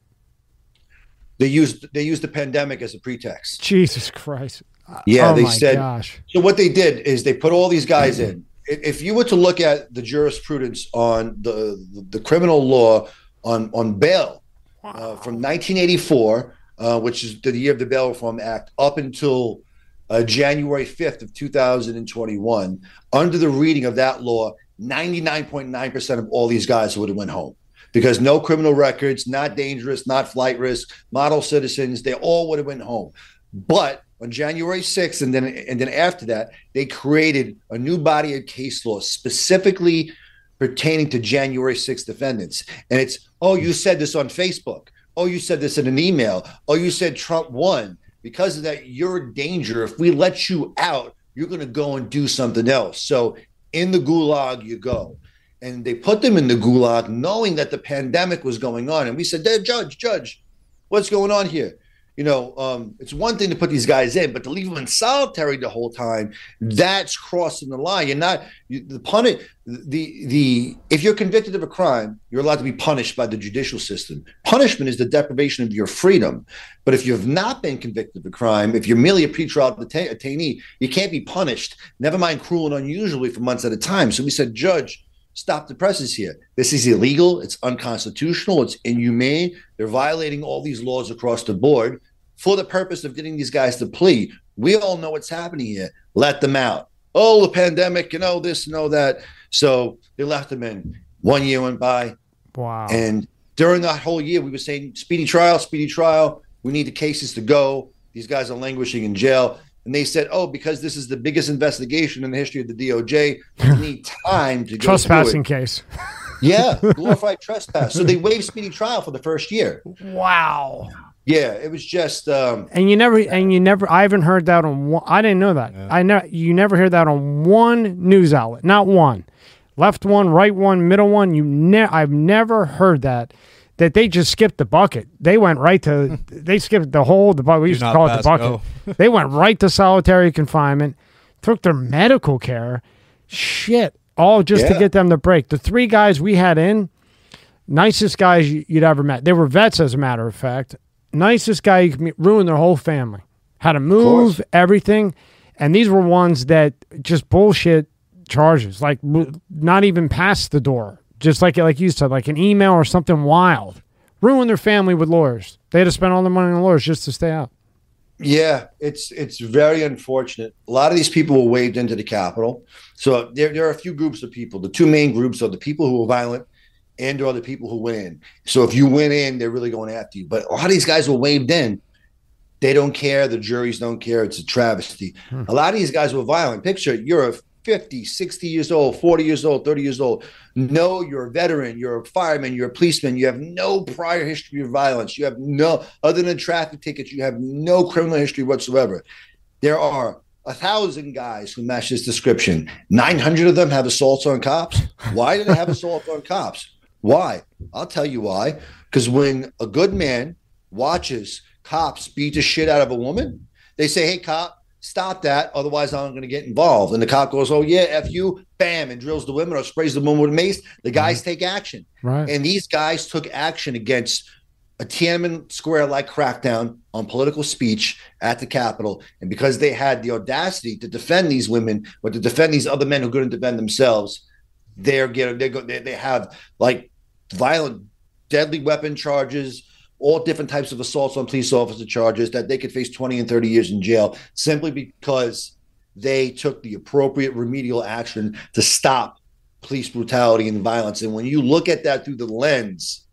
They used they used the pandemic as a pretext. Jesus Christ. Yeah, oh they said. Gosh. So what they did is they put all these guys in if you were to look at the jurisprudence on the the, criminal law on on bail uh, from 1984, uh, which is the year of the Bail Reform Act, up until uh, January 5th of 2021, under the reading of that law, 99.9% of all these guys would have went home because no criminal records, not dangerous, not flight risk, model citizens, they all would have went home. But on January 6th, and then and then after that, they created a new body of case law specifically pertaining to January 6th defendants. And it's, oh, you said this on Facebook. Oh, you said this in an email. Oh, you said Trump won. Because of that, you're a danger. If we let you out, you're going to go and do something else. So in the gulag you go. And they put them in the gulag knowing that the pandemic was going on. And we said, Judge, Judge, what's going on here? You know, um, it's one thing to put these guys in, but to leave them in solitary the whole time, that's crossing the line. You're not you, the punish the the if you're convicted of a crime, you're allowed to be punished by the judicial system. Punishment is the deprivation of your freedom. But if you've not been convicted of a crime, if you're merely a pretrial detain- detainee, you can't be punished. Never mind cruel and unusually for months at a time. So we said, Judge, stop the presses here. This is illegal. It's unconstitutional. It's inhumane. They're violating all these laws across the board for the purpose of getting these guys to plea. We all know what's happening here. Let them out. Oh, the pandemic, you know, this, you know, that. So they left them in. One year went by. Wow. And during that whole year, we were saying speedy trial, speedy trial. We need the cases to go. These guys are languishing in jail. And they said, "Oh, because this is the biggest investigation in the history of the DOJ, we [LAUGHS] need time to go trespassing case." [LAUGHS] yeah, [LAUGHS] glorified trespass. So they waived speedy trial for the first year. Wow. Yeah, it was just. Um, and you never, and you never. I haven't heard that on. One, I didn't know that. Yeah. I know you never hear that on one news outlet. Not one. Left one, right one, middle one. You ne- I've never heard that. That they just skipped the bucket. They went right to. [LAUGHS] they skipped the whole. The bucket. We used to call it the bucket. [LAUGHS] they went right to solitary confinement. Took their medical care. Shit. All just yeah. to get them to break. The three guys we had in, nicest guys you'd ever met. They were vets, as a matter of fact nicest guy you ruin their whole family. How to move, everything. And these were ones that just bullshit charges, like not even past the door. Just like like you said, like an email or something wild. Ruin their family with lawyers. They had to spend all their money on lawyers just to stay out. Yeah, it's it's very unfortunate. A lot of these people were waved into the Capitol. So there, there are a few groups of people. The two main groups are the people who were violent and or the people who went in. So if you went in, they're really going after you. But a lot of these guys were waved in. They don't care. The juries don't care. It's a travesty. Hmm. A lot of these guys were violent. Picture you're a 50, 60 years old, 40 years old, 30 years old. No, you're a veteran, you're a fireman, you're a policeman, you have no prior history of violence. You have no, other than traffic tickets, you have no criminal history whatsoever. There are a thousand guys who match this description. 900 of them have assaults on cops. Why do they have assaults on cops? Why? I'll tell you why. Because when a good man watches cops beat the shit out of a woman, they say, hey, cop, stop that. Otherwise, I'm going to get involved. And the cop goes, oh, yeah, F you, bam, and drills the women or sprays the woman with mace. The mm-hmm. guys right. take action. Right. And these guys took action against a Tiananmen Square like crackdown on political speech at the Capitol. And because they had the audacity to defend these women, or to defend these other men who couldn't defend themselves, they're getting, they go, they, they have like violent, deadly weapon charges, all different types of assaults on police officer charges that they could face 20 and 30 years in jail simply because they took the appropriate remedial action to stop police brutality and violence. And when you look at that through the lens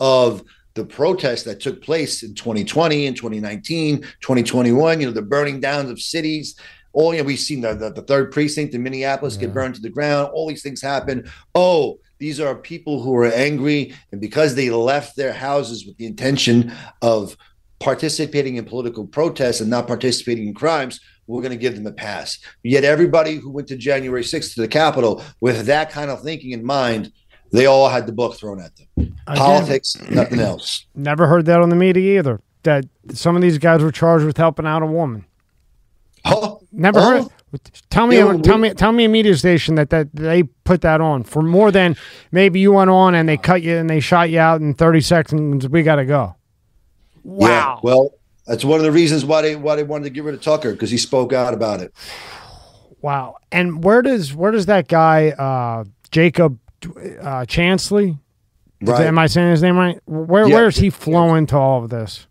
of the protests that took place in 2020 and 2019, 2021, you know, the burning down of cities, all you know, we've seen the, the, the third precinct in Minneapolis yeah. get burned to the ground, all these things happen. Oh, these are people who are angry, and because they left their houses with the intention of participating in political protests and not participating in crimes, we're going to give them a pass. Yet everybody who went to January 6th to the Capitol with that kind of thinking in mind, they all had the book thrown at them. Politics, nothing else. Never heard that on the media either. That some of these guys were charged with helping out a woman. Oh, never oh. heard. Tell me, yeah, tell me, tell me a media station that, that they put that on for more than maybe you went on and they cut you and they shot you out in thirty seconds. We got to go. Wow. Yeah, well, that's one of the reasons why they why they wanted to get rid of Tucker because he spoke out about it. [SIGHS] Wow. And where does where does that guy uh, Jacob uh, Chansley? Right. Am I saying his name right? Where yeah. where is he flowing to all of this?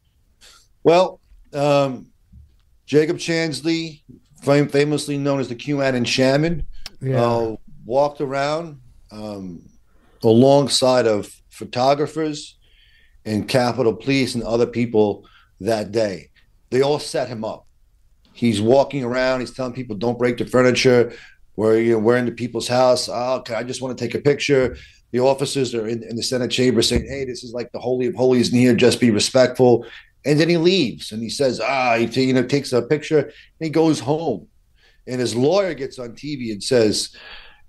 Well, um, Jacob Chansley fam- famously known as the QAnon shaman, yeah. uh, walked around um, alongside of photographers and Capitol Police and other people that day. They all set him up. He's walking around. He's telling people, "Don't break the furniture. We're you know we're in the people's house. Oh, okay, I just want to take a picture." The officers are in, in the Senate chamber saying, "Hey, this is like the holy of holies in here. Just be respectful." And then he leaves and he says, ah, he you know takes a picture and he goes home. And his lawyer gets on TV and says,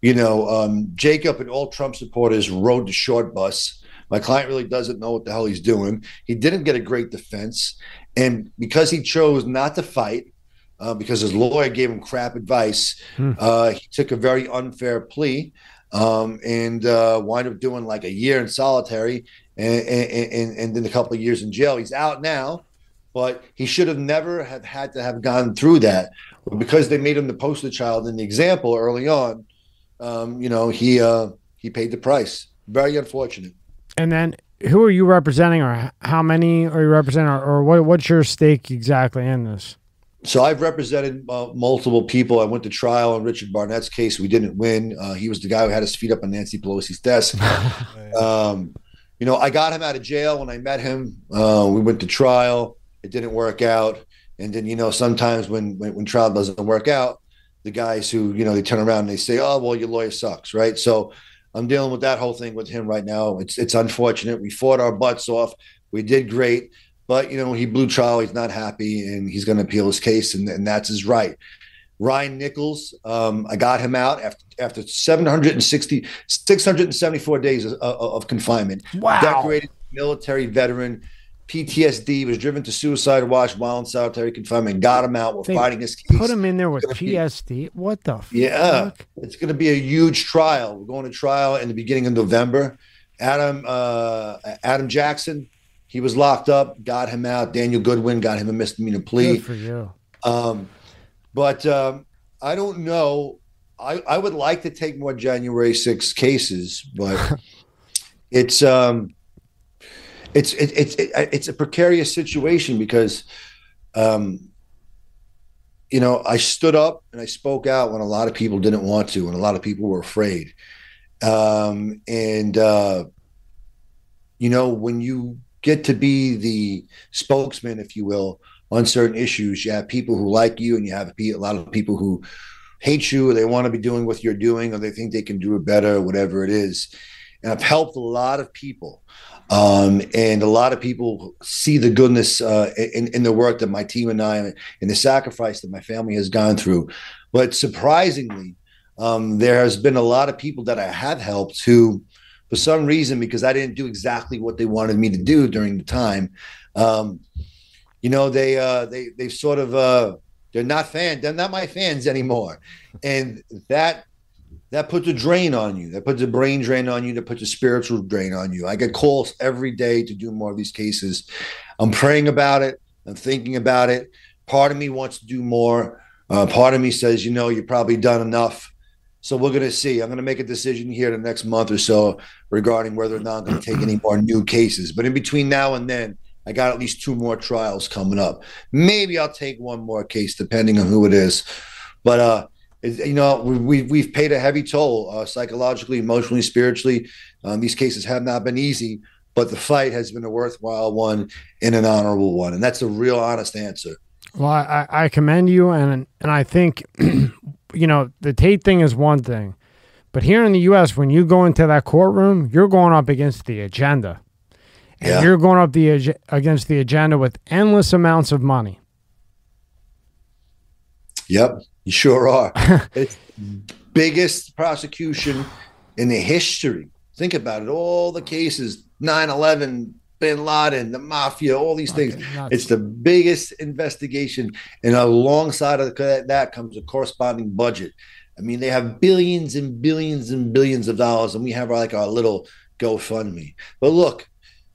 you know, um, Jacob and all Trump supporters rode the short bus. My client really doesn't know what the hell he's doing. He didn't get a great defense. And because he chose not to fight, uh, because his lawyer gave him crap advice, hmm. uh, he took a very unfair plea um, and uh, wind up doing like a year in solitary and, and, and then a couple of years in jail. He's out now, but he should have never have had to have gone through that. But because they made him the poster child and the example early on, um, you know, he uh, he paid the price. Very unfortunate. And then, who are you representing, or how many are you representing, or, or what, what's your stake exactly in this? So I've represented uh, multiple people. I went to trial on Richard Barnett's case. We didn't win. Uh, he was the guy who had his feet up on Nancy Pelosi's desk. [LAUGHS] um, you know, I got him out of jail when I met him. Uh, we went to trial. It didn't work out. And then, you know, sometimes when, when, when trial doesn't work out, the guys who, you know, they turn around and they say, oh, well, your lawyer sucks, right? So I'm dealing with that whole thing with him right now. It's, it's unfortunate. We fought our butts off. We did great. But, you know, he blew trial. He's not happy and he's going to appeal his case. And, and that's his right. Ryan Nichols, um, I got him out after after 760, 674 days of, of confinement. Wow. Decorated military veteran, PTSD, was driven to suicide watch while in solitary confinement. Got him out. We're they fighting his case. Put him in there with PSD. Be, what the Yeah. Fuck? It's going to be a huge trial. We're going to trial in the beginning of November. Adam uh, Adam Jackson, he was locked up, got him out. Daniel Goodwin got him a misdemeanor plea. Good for you. Um, but um, I don't know. I, I would like to take more January 6 cases, but [LAUGHS] it's um, it's it, it's it, it's a precarious situation because um, you know, I stood up and I spoke out when a lot of people didn't want to, and a lot of people were afraid. Um, and uh, you know, when you get to be the spokesman, if you will, on certain issues, you have people who like you, and you have a lot of people who hate you, or they want to be doing what you're doing, or they think they can do it better, or whatever it is. And I've helped a lot of people um, and a lot of people see the goodness uh, in, in the work that my team and I and the sacrifice that my family has gone through. But surprisingly, um, there has been a lot of people that I have helped who, for some reason, because I didn't do exactly what they wanted me to do during the time, um, you know, they uh, they they sort of uh, they're not fans. They're not my fans anymore, and that that puts a drain on you. That puts a brain drain on you. That puts a spiritual drain on you. I get calls every day to do more of these cases. I'm praying about it. I'm thinking about it. Part of me wants to do more. Uh, part of me says, you know, you've probably done enough. So we're going to see. I'm going to make a decision here the next month or so regarding whether or not I'm going to take any more new cases. But in between now and then, I got at least two more trials coming up. Maybe I'll take one more case, depending on who it is. But uh, you know, we, we've paid a heavy toll uh, psychologically, emotionally, spiritually. Um, these cases have not been easy, but the fight has been a worthwhile one and an honorable one. And that's a real honest answer. Well, I, I commend you. And, and I think, [CLEARS THROAT] you know, the Tate thing is one thing. But here in the U.S., when you go into that courtroom, you're going up against the agenda. And yeah. you're going up the against the agenda with endless amounts of money. Yep. You sure are. [LAUGHS] it's biggest prosecution in the history. Think about it. All the cases, 9-11, bin Laden, the mafia, all these things. it's the biggest investigation. And alongside of that comes a corresponding budget. I mean, they have billions and billions and billions of dollars, and we have like our little GoFundMe. But look,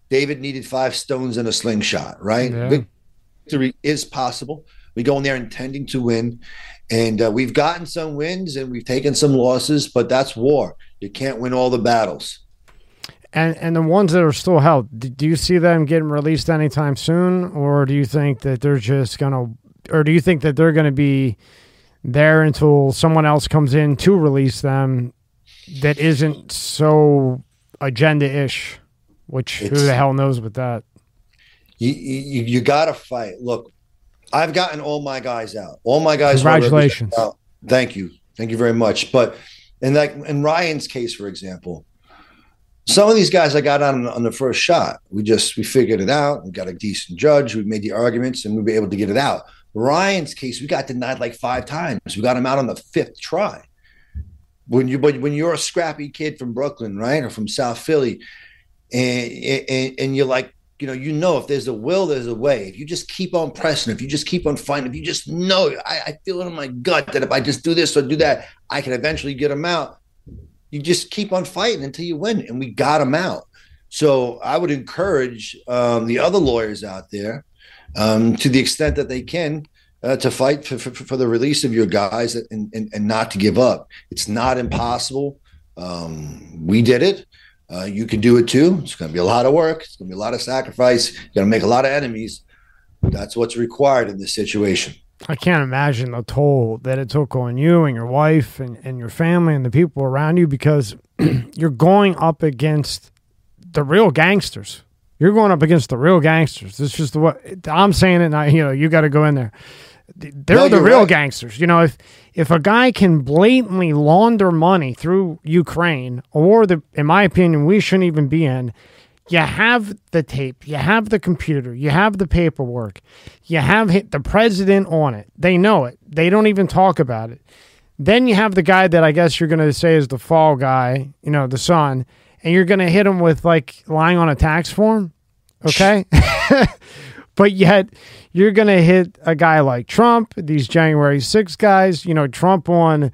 David needed five stones and a slingshot, right? Yeah. Victory is possible. We go in there intending to win, and uh, we've gotten some wins and we've taken some losses, but that's war. You can't win all the battles. And and the ones that are still held, do you see them getting released anytime soon, or do you think that they're just gonna, or do you think that they're gonna be there until someone else comes in to release them that isn't so agenda-ish? Which it's, who the hell knows with that? You you, you got to fight. Look, I've gotten all my guys out. All my guys. Congratulations. Thank you. Thank you very much. But in like in Ryan's case, for example, some of these guys I got on on the first shot. We just we figured it out. We got a decent judge. We made the arguments, and we were able to get it out. Ryan's case, we got denied like five times. We got him out on the fifth try. When you but when you're a scrappy kid from Brooklyn, right, or from South Philly, and and, and you're like you know, you know, if there's a will, there's a way. If you just keep on pressing, if you just keep on fighting, if you just know, I, I feel it in my gut that if I just do this or do that, I can eventually get them out. You just keep on fighting until you win, and we got them out. So I would encourage um, the other lawyers out there, um, to the extent that they can, uh, to fight for, for, for, the release of your guys and, and, and not to give up. It's not impossible. Um, we did it. Uh, you can do it too. It's going to be a lot of work. It's going to be a lot of sacrifice. You're going to make a lot of enemies. That's what's required in this situation. I can't imagine the toll that it took on you and your wife and, and your family and the people around you because [CLEARS THROAT] you're going up against the real gangsters. You're going up against the real gangsters. This is just the what I'm saying it. And I, you know, you got to go in there they're no, the real right. gangsters. You know, if if a guy can blatantly launder money through Ukraine, or the, in my opinion, we shouldn't even be in. You have the tape, you have the computer, you have the paperwork, you have the president on it. They know it. They don't even talk about it. Then you have the guy that I guess you're going to say is the fall guy, you know, the son, and you're going to hit him with like lying on a tax form. Okay. [LAUGHS] but yet you're going to hit a guy like Trump, these January 6 guys, you know, Trump on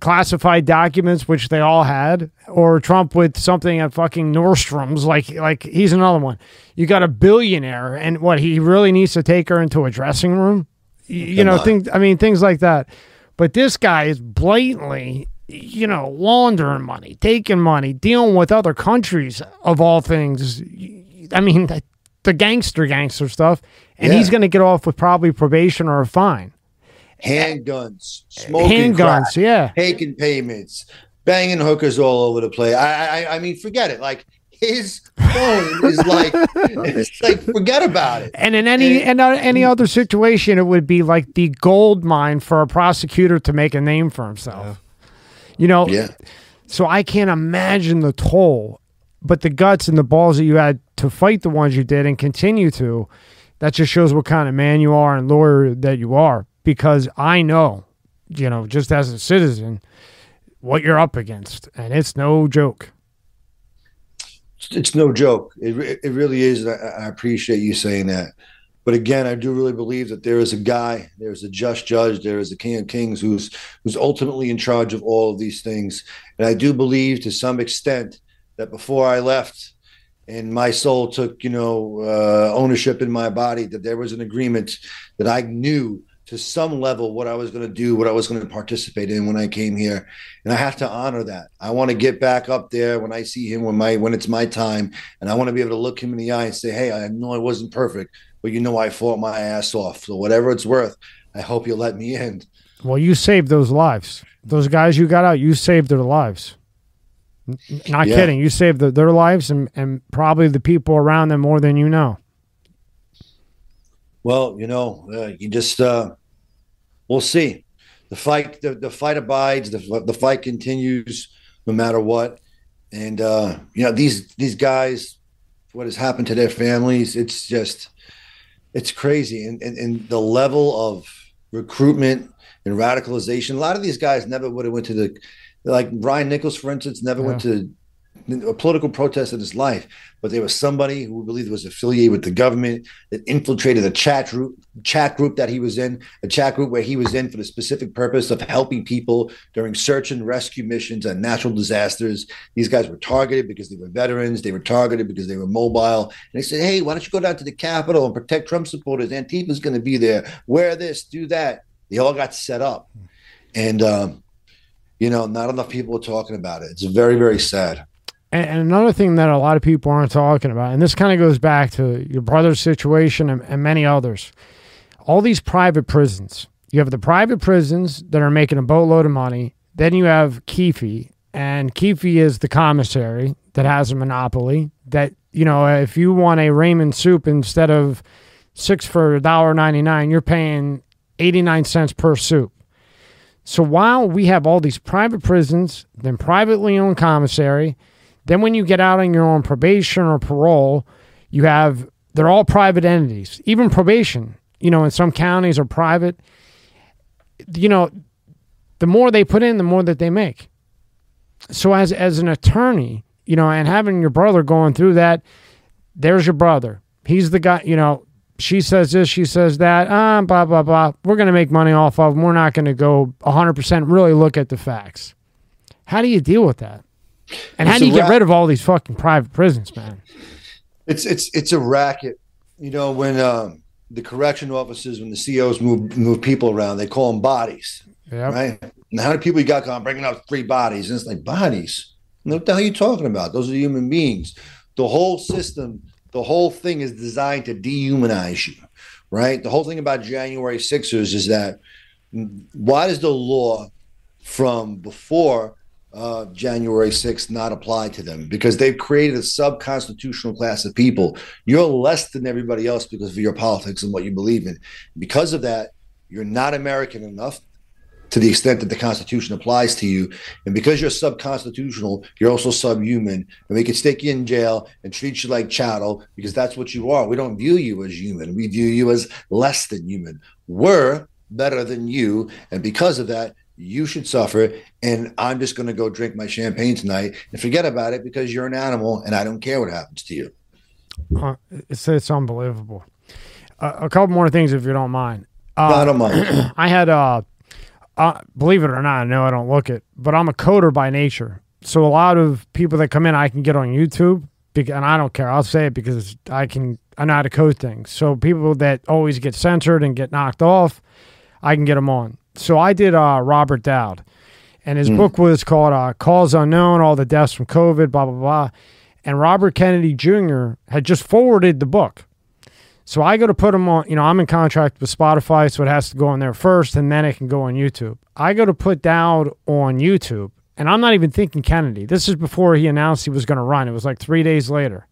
classified documents, which they all had, or Trump with something at fucking Nordstrom's, like like he's another one. You got a billionaire, and what he really needs to take her into a dressing room, you, you know, things. I mean, things like that. But this guy is blatantly, you know, laundering money, taking money, dealing with other countries of all things. I mean, the gangster gangster stuff and yeah. he's going to get off with probably probation or a fine. handguns, smoking handguns, crack, yeah, taking payments, banging hookers all over the place. I, I, I mean, forget it. Like his phone is like [LAUGHS] it's like forget about it. And in any and, and uh, any other situation, it would be like the gold mine for a prosecutor to make a name for himself. Yeah. You know, yeah. So I can't imagine the toll, but the guts and the balls that you had to fight the ones you did and continue to, that just shows what kind of man you are and lawyer that you are. Because I know, you know, just as a citizen, what you're up against, and it's no joke it's no joke. It, it really is. I, I appreciate you saying that. But again, I do really believe that there is a guy, there is a just judge, there is a king of kings who's who's ultimately in charge of all of these things. And I do believe to some extent that before I left and my soul took, you know, uh, ownership in my body, that there was an agreement that I knew to some level what I was going to do, what I was going to participate in when I came here, and I have to honor that. I want to get back up there when I see him when my when it's my time, and I want to be able to look him in the eye and say, "Hey, I know I wasn't perfect, but you know I fought my ass off. So whatever it's worth, I hope you let me in." Well, you saved those lives. Those guys you got out, you saved their lives. Not yeah. kidding. You saved the, their lives and, and probably the people around them more than you know. Well, you know, uh, you just uh, we'll see. The fight, the, the fight abides. The, the fight continues no matter what. And uh, you know these these guys, what has happened to their families? It's just it's crazy. And and, and the level of recruitment and radicalization. A lot of these guys never would have went to the like Ryan Nichols, for instance, never yeah. went to a political protest in his life, but there was somebody who believed was affiliated with the government that infiltrated a chat group, chat group that he was in, a chat group where he was in for the specific purpose of helping people during search and rescue missions and natural disasters. These guys were targeted because they were veterans. They were targeted because they were mobile. And they said, "Hey, why don't you go down to the Capitol and protect Trump supporters? Antifa's going to be there. Wear this, do that." They all got set up, and um, you know, not enough people are talking about it. It's very, very sad. And, another thing that a lot of people aren't talking about, and this kind of goes back to your brother's situation and, and many others, all these private prisons. You have the private prisons that are making a boatload of money. Then you have Keefe, and Keefe is the commissary that has a monopoly. That you know, if you want a ramen soup instead of six for a dollar ninety nine, you're paying eighty nine cents per soup. So while we have all these private prisons, then privately owned commissary, then when you get out on your own probation or parole, you have they're all private entities. Even probation, you know, in some counties are private. You know, the more they put in, the more that they make. So as as an attorney, you know, and having your brother going through that, there's your brother. He's the guy, you know, she says this, she says that, uh, blah, blah, blah. We're going to make money off of them. We're not going to go 100% really look at the facts. How do you deal with that? And how do you get rid of all these fucking private prisons, man? It's it's it's a racket. You know when um, the correction officers, when the COs move move people around, they call them bodies. Yep. Right. And how many people you got going bringing up three bodies? And it's like bodies. What the hell are you talking about? Those are human beings. The whole system, the whole thing is designed to dehumanize you, right? The whole thing about January Sixers is that why does the law from before uh, January 6th not apply to them because they've created a sub constitutional class of people. You're less than everybody else because of your politics and what you believe in. Because of that, you're not American enough to the extent that the Constitution applies to you. And because you're sub constitutional, you're also subhuman. And we can stick you in jail and treat you like chattel because that's what you are. We don't view you as human, we view you as less than human. We're better than you. And because of that, you should suffer and i'm just going to go drink my champagne tonight and forget about it because you're an animal and i don't care what happens to you uh, it's, it's unbelievable uh, a couple more things if you don't mind uh, no, i don't mind [CLEARS THROAT] i had uh, uh, believe it or not i know i don't look it but i'm a coder by nature so a lot of people that come in i can get on youtube and i don't care i'll say it because i can i know how to code things so people that always get censored and get knocked off i can get them on so I did uh, Robert Dowd, and his mm. book was called uh, "Cause Unknown: All the Deaths from COVID." Blah blah blah. And Robert Kennedy Jr. had just forwarded the book. So I go to put them on, you know, I'm in contract with Spotify, so it has to go on there first and then it can go on YouTube. I go to put Dowd on YouTube, and I'm not even thinking Kennedy. This is before he announced he was going to run. It was like three days later.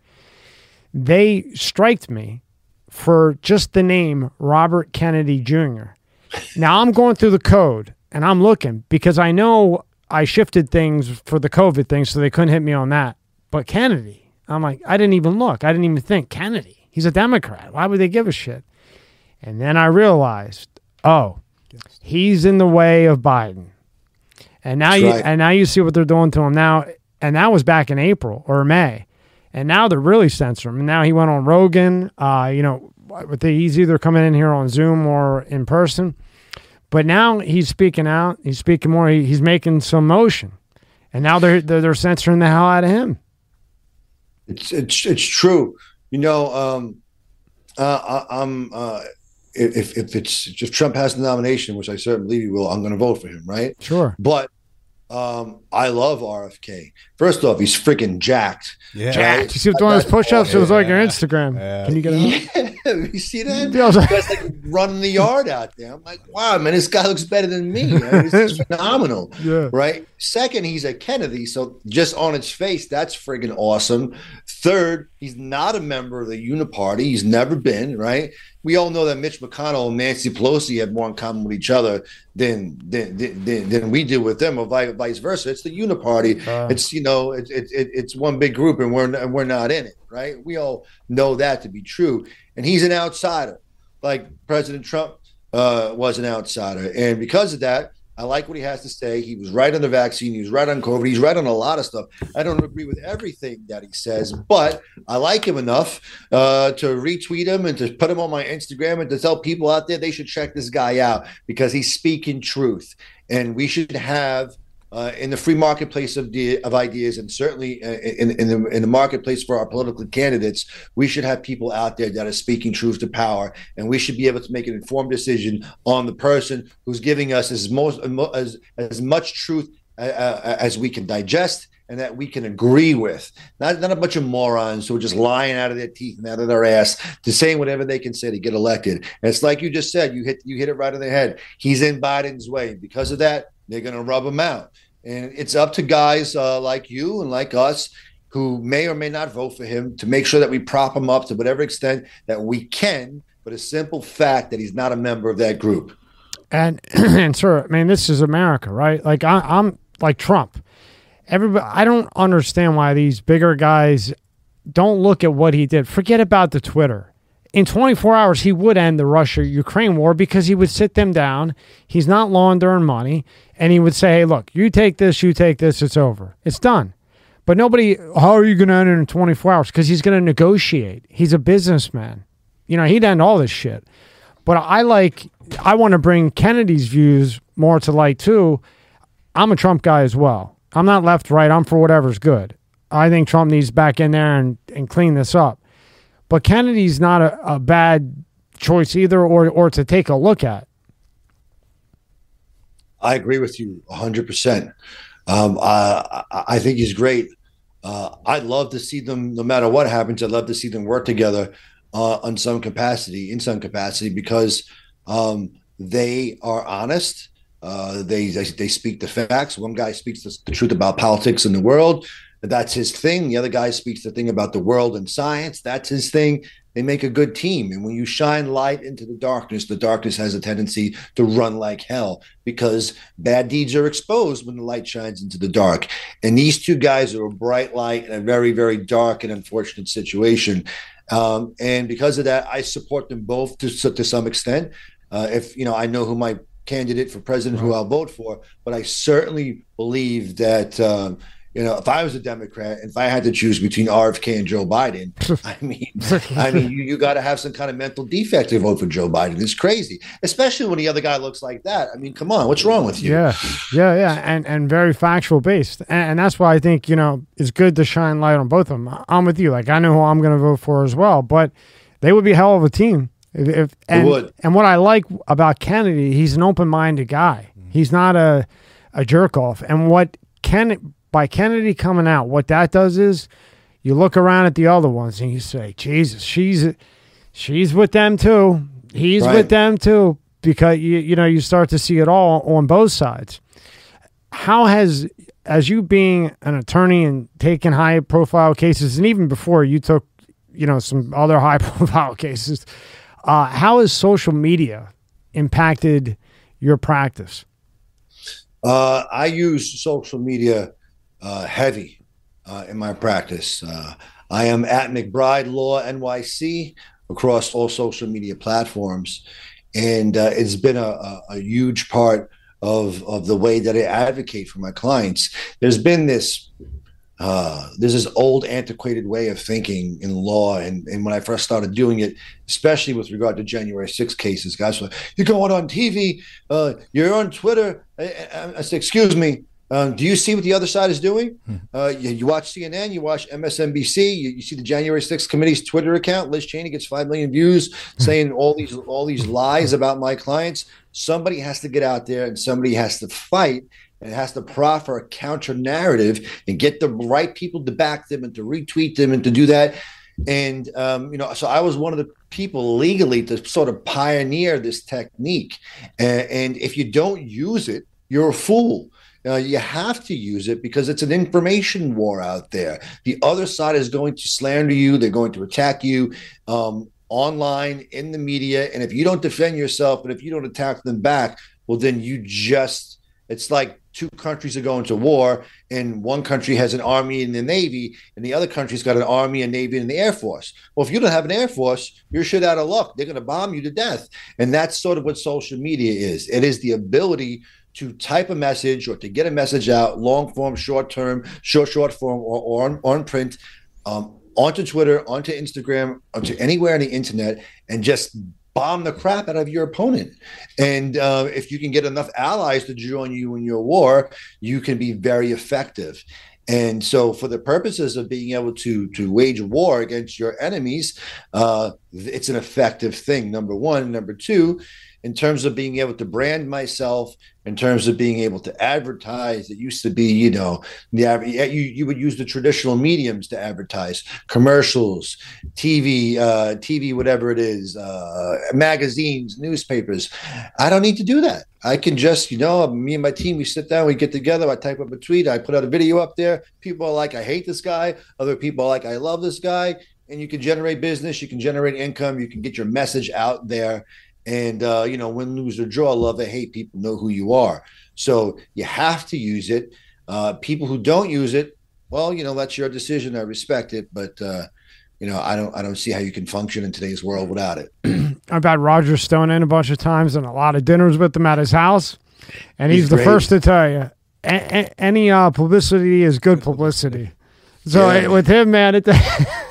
They striked me for just the name Robert Kennedy Jr. Now I'm going through the code and I'm looking because I know I shifted things for the COVID thing, so they couldn't hit me on that. But Kennedy, I'm like, I didn't even look. I didn't even think Kennedy. He's a Democrat. Why would they give a shit? And then I realized, oh, he's in the way of Biden. And now That's you right. and now you see what they're doing to him now. And that was back in April or May. And now they're really censoring him. And now he went on Rogan. Uh, you know, he's either coming in here on Zoom or in person. But now he's speaking out. He's speaking more. He, he's making some motion. And now they're, they're, they're censoring the hell out of him. It's it's it's true. You know, um, uh, I, am uh, if if it's if Trump has the nomination, which I certainly believe he will, I'm going to vote for him, right? Sure. But um, I love RFK. First off, he's freaking jacked. Yeah. Jacked. You see him doing his push-ups? It was like your Instagram. Yeah. Can you get it? [LAUGHS] You see that? [LAUGHS] Yeah, like, That's like running the yard out there. I'm like, wow, man, this guy looks better than me. This is [LAUGHS] phenomenal. Yeah. Right. Second, he's a Kennedy, so just on its face, that's friggin' awesome. Third, he's not a member of the Uniparty. He's never been. Right we all know that Mitch McConnell and Nancy Pelosi have more in common with each other than than than, than we do with them, or vice versa. It's the uniparty. Uh, it's you know, it's it, it, it's one big group, and we're and we're not in it, right? We all know that to be true. And he's an outsider, like President Trump uh, was an outsider, and because of that, I like what he has to say. He was right on the vaccine. He was right on COVID. He's right on a lot of stuff. I don't agree with everything that he says, but I like him enough uh, to retweet him and to put him on my Instagram and to tell people out there they should check this guy out because he's speaking truth. And we should have uh, in the free marketplace of, of ideas, and certainly uh, in, in, the, in the marketplace for our political candidates, we should have people out there that are speaking truth to power, and we should be able to make an informed decision on the person who's giving us as most as as much truth uh, uh, as we can digest and that we can agree with. Not, not a bunch of morons who are just lying out of their teeth and out of their ass to saying whatever they can say to get elected. And it's like you just said, you hit you hit it right on the head. He's in Biden's way. Because of that, they're going to rub him out. And it's up to guys uh, like you and like us who may or may not vote for him to make sure that we prop him up to whatever extent that we can, but a simple fact that he's not a member of that group. And [CLEARS THROAT] and sir, I mean, this is America, right? Like I, I'm like Trump. Everybody, I don't understand why these bigger guys don't look at what he did. Forget about the Twitter in 24 hours, he would end the Russia Ukraine war because he would sit them down. He's not laundering money. And he would say, hey, look, you take this, you take this, it's over. It's done. But nobody, how are you going to end it in 24 hours? Because he's going to negotiate. He's a businessman. You know, he'd end all this shit. But I like, I want to bring Kennedy's views more to light too. I'm a Trump guy as well. I'm not left, right. I'm for whatever's good. I think Trump needs back in there and, and clean this up. But Kennedy's not a, a bad choice either, or or to take a look at. I agree with you 100%. Um, I, I think he's great. Uh, I'd love to see them, no matter what happens, I'd love to see them work together uh, on some capacity, in some capacity, because um, they are honest. Uh, they, they, they speak the facts. One guy speaks the, the truth about politics in the world that's his thing. The other guy speaks the thing about the world and science. That's his thing. They make a good team. And when you shine light into the darkness, the darkness has a tendency to run like hell because bad deeds are exposed when the light shines into the dark. And these two guys are a bright light in a very, very dark and unfortunate situation. Um, and because of that, I support them both to, to some extent. Uh, if you know, I know who my candidate for president who I'll vote for, but I certainly believe that. Um, you know, if I was a Democrat, if I had to choose between RFK and Joe Biden, [LAUGHS] I mean, I mean, you, you got to have some kind of mental defect to vote for Joe Biden. It's crazy, especially when the other guy looks like that. I mean, come on, what's wrong with you? Yeah, yeah, yeah, and and very factual based, and, and that's why I think you know it's good to shine light on both of them. I'm with you. Like I know who I'm going to vote for as well, but they would be a hell of a team. If, if and, would. and what I like about Kennedy, he's an open minded guy. Mm-hmm. He's not a a jerk off. And what Ken by Kennedy coming out, what that does is you look around at the other ones and you say, Jesus, she's She's with them too. He's right. with them too because you you know you start to see it all on both sides. How has as you being an attorney and taking high profile cases and even before you took you know some other [LAUGHS] high profile cases uh, how has social media impacted your practice uh, i use social media heavy uh, in my practice uh, i am at mcbride law nyc across all social media platforms. And uh, it's been a, a, a, huge part of, of the way that I advocate for my clients. There's been this uh, there's this old antiquated way of thinking in law. And, and when I first started doing it, especially with regard to January 6 cases, guys were, you're going on TV, uh, you're on Twitter. I, I, I said, excuse me, um, do you see what the other side is doing? Hmm. Uh, you, you, watch CNN, you watch MSNBC, you, you, see the January 6th committee's Twitter account. Liz Cheney gets five million views hmm. saying all these all these lies about my clients. Somebody has to get out there and somebody has to fight and has to proffer a counter narrative and get the right people to back them and to retweet them and to do that. And um, you know, so I was one of the people legally to sort of pioneer this technique. and, and if you don't use it, you're a fool uh, you have to use it because it's an information war out there. The other side is going to slander you, they're going to attack you um, online, in the media. And if you don't defend yourself and if you don't attack them back, well, then you just, it's like two countries are going to war, and one country has an army and a navy, and the other country's got an army, and navy, and the air force. Well, if you don't have an air force, you're shit out of luck. They're going to bomb you to death, and that's sort of what social media is. It is the ability to type a message or to get a message out, long form, short term, short short form, or, or on, on print, um, onto Twitter, onto Instagram, onto anywhere on the internet, and just bomb the crap out of your opponent. And uh, if you can get enough allies to join you in your war, you can be very effective. And so, for the purposes of being able to to wage war against your enemies, uh, it's an effective thing. Number one. Number two, in terms of being able to brand myself, in terms of being able to advertise. It used to be, you know, the you you would use the traditional mediums to advertise, commercials, TV, uh, TV, whatever it is, uh, magazines, newspapers. I don't need to do that. I can just, you know, me and my team, we sit down, we get together, I type up a tweet, I put out a video up there. People are like, I hate this guy. Other people are like, I love this guy. And you can generate business, you can generate income, you can get your message out there and uh, you know, win, lose, or draw, love or hate, people know who you are. So you have to use it. Uh, people who don't use it, well, you know, that's your decision. I respect it, but uh, you know, I don't, I don't see how you can function in today's world without it. [CLEARS THROAT] I've had Roger Stone in a bunch of times and a lot of dinners with him at his house, and he's, he's the first to tell you a- a- any uh, publicity is good publicity. So yeah. with him, man, it. [LAUGHS]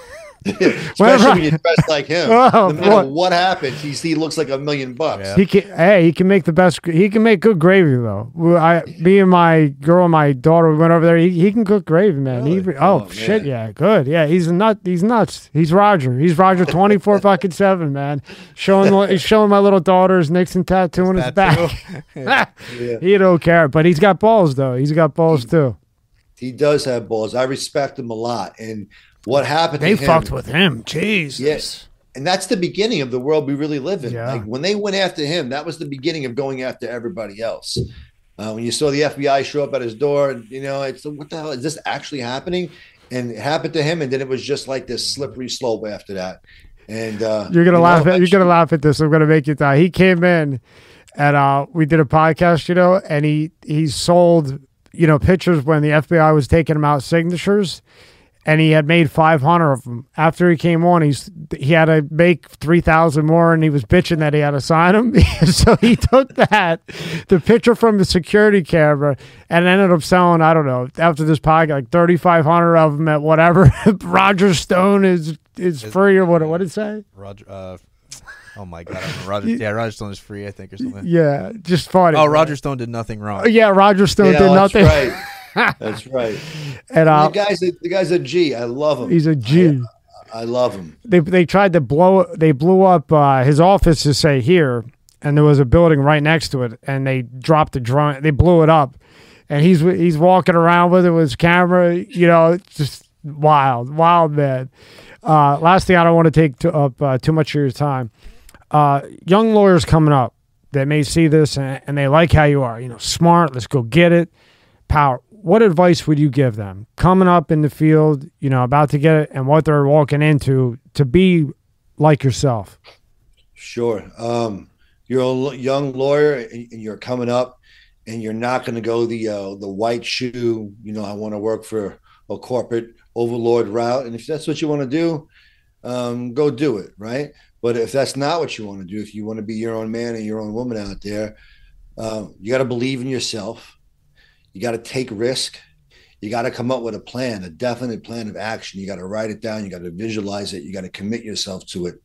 [LAUGHS] [LAUGHS] Especially when you're dressed like him. [LAUGHS] Oh, no matter what happens, he's, he looks like a million bucks. Yeah. He can, hey, he can make the best. He can make good gravy though. I, me and my girl, and my daughter, we went over there. He, he can cook gravy, man. Really? He, oh, oh shit, yeah, good. Yeah, he's nut. He's nuts. He's Roger. He's Roger twenty four fucking seven, man. Showing he's showing my little daughter's Nixon tattoo on his back. yeah. He don't care, but he's got balls though. He's got balls he, too. He does have balls. I respect him a lot, and what happened. They fucked with him. Jeez. Yes. And that's the beginning of the world we really live in. Yeah. Like when they went after him, that was the beginning of going after everybody else. Uh, when you saw the FBI show up at his door, and you know, it's what the hell is this actually happening? And it happened to him, and then it was just like this slippery slope after that. And uh, you're gonna you laugh know, at you're gonna laugh at this. I'm gonna make you die. He came in, and uh, we did a podcast, you know, and he he sold you know pictures when the FBI was taking him out signatures and he had made 500 of them. After he came on, he's he had to make 3,000 more, and he was bitching that he had to sign them. [LAUGHS] so he took that, the picture from the security camera, and ended up selling, I don't know, after this podcast, like 3,500 of them at whatever. [LAUGHS] Roger Stone is is free or what? What did it say? Roger. Uh, Oh my god, Roger. [LAUGHS] Yeah, Roger Stone is free, I think, or something. Yeah, just funny. Oh, Roger Stone did nothing wrong. Yeah, Roger Stone yeah, did nothing. Right. That's right. And uh, the guy's a, the guy's a G. I love him. He's a G. I, I love him. They they tried to blow. They blew up uh, his office to say here, and there was a building right next to it, and they dropped the drone. They blew it up, and he's he's walking around with it with his camera. You know, just wild, wild man. Uh, last thing, I don't want to take to, up uh, too much of your time. Uh, young lawyers coming up that may see this and, and they like how you are, you know, smart. Let's go get it. Power. What advice would you give them coming up in the field, you know, about to get it, and what they're walking into to be like yourself? Sure. Um, you're a young lawyer and you're coming up, and you're not going to go the uh, the white shoe. You know, I want to work for a corporate overlord route, and if that's what you want to do, um, go do it. Right. But if that's not what you want to do, if you want to be your own man and your own woman out there, uh, you got to believe in yourself. You got to take risk you got to come up with a plan, a definite plan of action. You got to write it down. You got to visualize it. You got to commit yourself to it.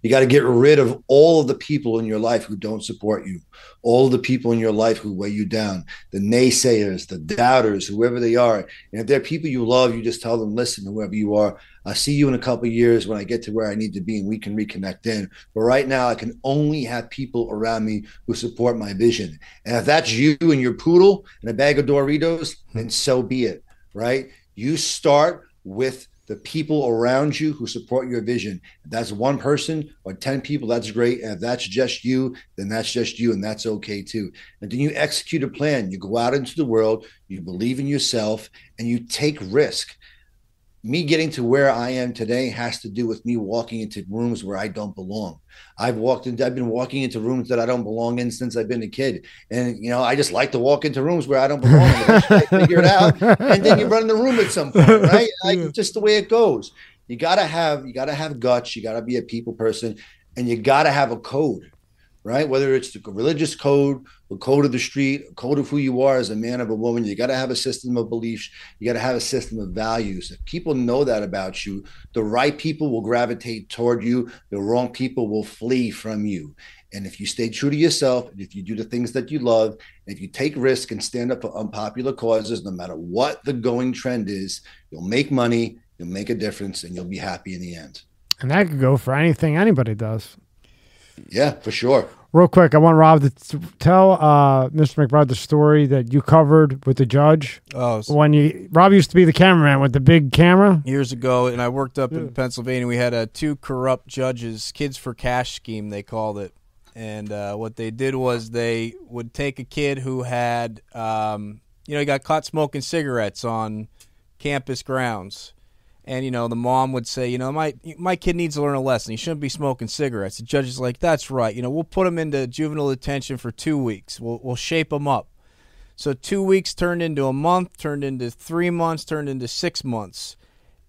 You got to get rid of all of the people in your life who don't support you, all of the people in your life who weigh you down, the naysayers, the doubters, whoever they are. And if they're people you love, you just tell them, listen, whoever you are, I'll see you in a couple years when I get to where I need to be and we can reconnect then. But right now, I can only have people around me who support my vision. And if that's you and your poodle and a bag of Doritos, then so be it, right? You start with the people around you who support your vision. If that's one person or 10 people, that's great. And if that's just you, then that's just you, and that's okay too. And then you execute a plan. You go out into the world, you believe in yourself, and you take risk me getting to where I am today has to do with me walking into rooms where I don't belong. I've walked into, I've been walking into rooms that I don't belong in since I've been a kid. And, you know, I just like to walk into rooms where I don't belong. I figure it out. And then you run the room at some point, [LAUGHS] right? I, just the way it goes. You got to have, you got to have guts. You got to be a people person and you got to have a code right? Whether it's the religious code, the code of the street, code of who you are as a man or a woman, you got to have a system of beliefs. You got to have a system of values. If people know that about you, the right people will gravitate toward you. The wrong people will flee from you. And if you stay true to yourself, and if you do the things that you love, and if you take risk and stand up for unpopular causes, no matter what the going trend is, you'll make money, you'll make a difference, and you'll be happy in the end. And that could go for anything anybody does. Yeah, for sure. Real quick, I want Rob to tell uh, Mr. McBride the story that you covered with the judge. Oh, so when you Rob used to be the cameraman with the big camera years ago, and I worked up yeah. in Pennsylvania. We had a two corrupt judges, kids for cash scheme, they called it. And uh, what they did was they would take a kid who had, um, you know, he got caught smoking cigarettes on campus grounds and you know the mom would say, you know, my my kid needs to learn a lesson. He shouldn't be smoking cigarettes. The judge is like, that's right. You know, we'll put him into juvenile detention for two weeks. We'll we'll shape him up. So two weeks turned into a month, turned into three months, turned into six months,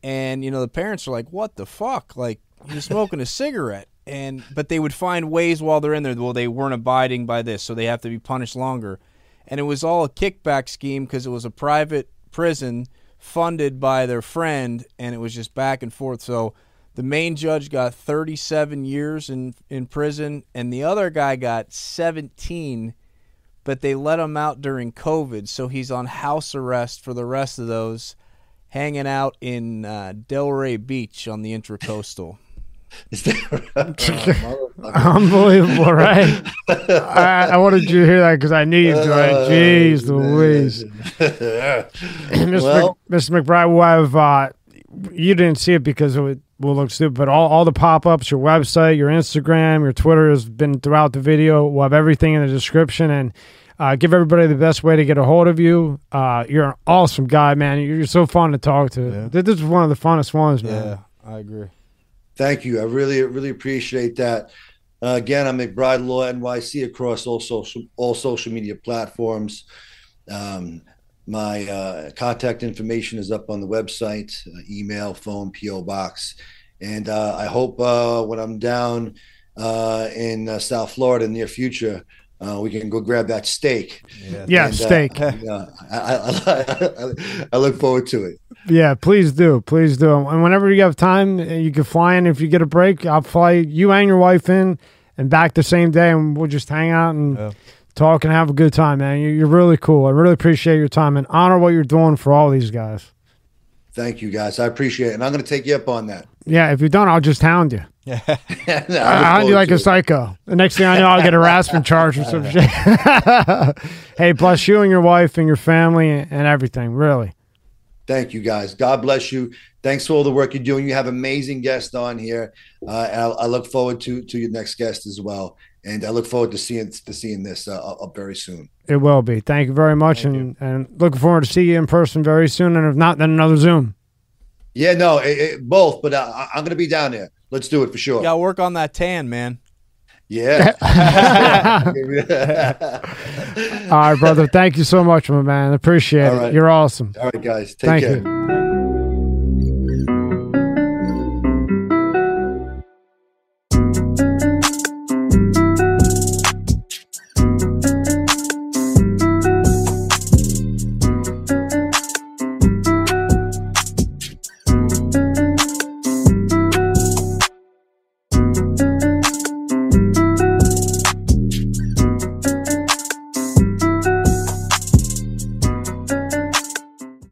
and you know the parents are like, what the fuck? Like you're smoking a cigarette, and but they would find ways while they're in there. Well, they weren't abiding by this, so they have to be punished longer, and it was all a kickback scheme because it was a private prison funded by their friend, and it was just back and forth. So the main judge got 37 years in, in prison, and the other guy got 17, but they let him out during COVID, so he's on house arrest for the rest of those, hanging out in uh, Delray Beach on the [LAUGHS] Intracoastal. Is that [LAUGHS] Unbelievable, right? [LAUGHS] I, I, wanted you to hear that because I knew you'd do it. Jeez Louise. [LAUGHS] Mr. Well, Mc, Mr. McBride, we'll have, uh, you didn't see it because it will look stupid, but all, all the pop ups, your website, your Instagram, your Twitter has been throughout the video. We'll have everything in the description and uh, give everybody the best way to get a hold of you. Uh, you're an awesome guy, man. You're so fun to talk to. Yeah. This is one of the funnest ones, man. Yeah, I agree. Thank you. I really, really appreciate that. Uh, again, I'm McBride Law NYC across all social all social media platforms. Um, my uh, contact information is up on the website, uh, email, phone, PO box, and uh, I hope uh, when I'm down uh, in South Florida in the near future, Uh, we can go grab that steak. Yeah, yeah and, uh, steak. [LAUGHS] I, I, I look forward to it. Yeah, please do, please do. And whenever you have time, uh, you can fly in. If you get a break, I'll fly you and your wife in and back the same day, and we'll just hang out and yeah. talk and have a good time, man. You're really cool. I really appreciate your time and honor what you're doing for all these guys. Thank you, guys. I appreciate it, and I'm going to take you up on that. Yeah, if you don't, I'll just hound you. I'll hound you like a psycho. The next thing I know, I'll get a harassment charge or some [LAUGHS] shit. [LAUGHS] hey, bless you and your wife and your family and everything. Really. Thank you, guys. God bless you. Thanks for all the work you're doing. You have amazing guests on here. Uh, and I, I, look forward to to your next guest as well. And I look forward to seeing to seeing this uh, up very soon. It will be. Thank you very much, Thank and you. and looking forward to see you in person very soon. And if not, then another Zoom. Yeah, no, it, it, both. But uh, I'm going to be down there. Let's do it for sure. got to work on that tan, man. Yeah. [LAUGHS] [LAUGHS] All right, brother. Thank you so much, my man. Appreciate it. You're awesome. All right, guys. Take Thank care. You.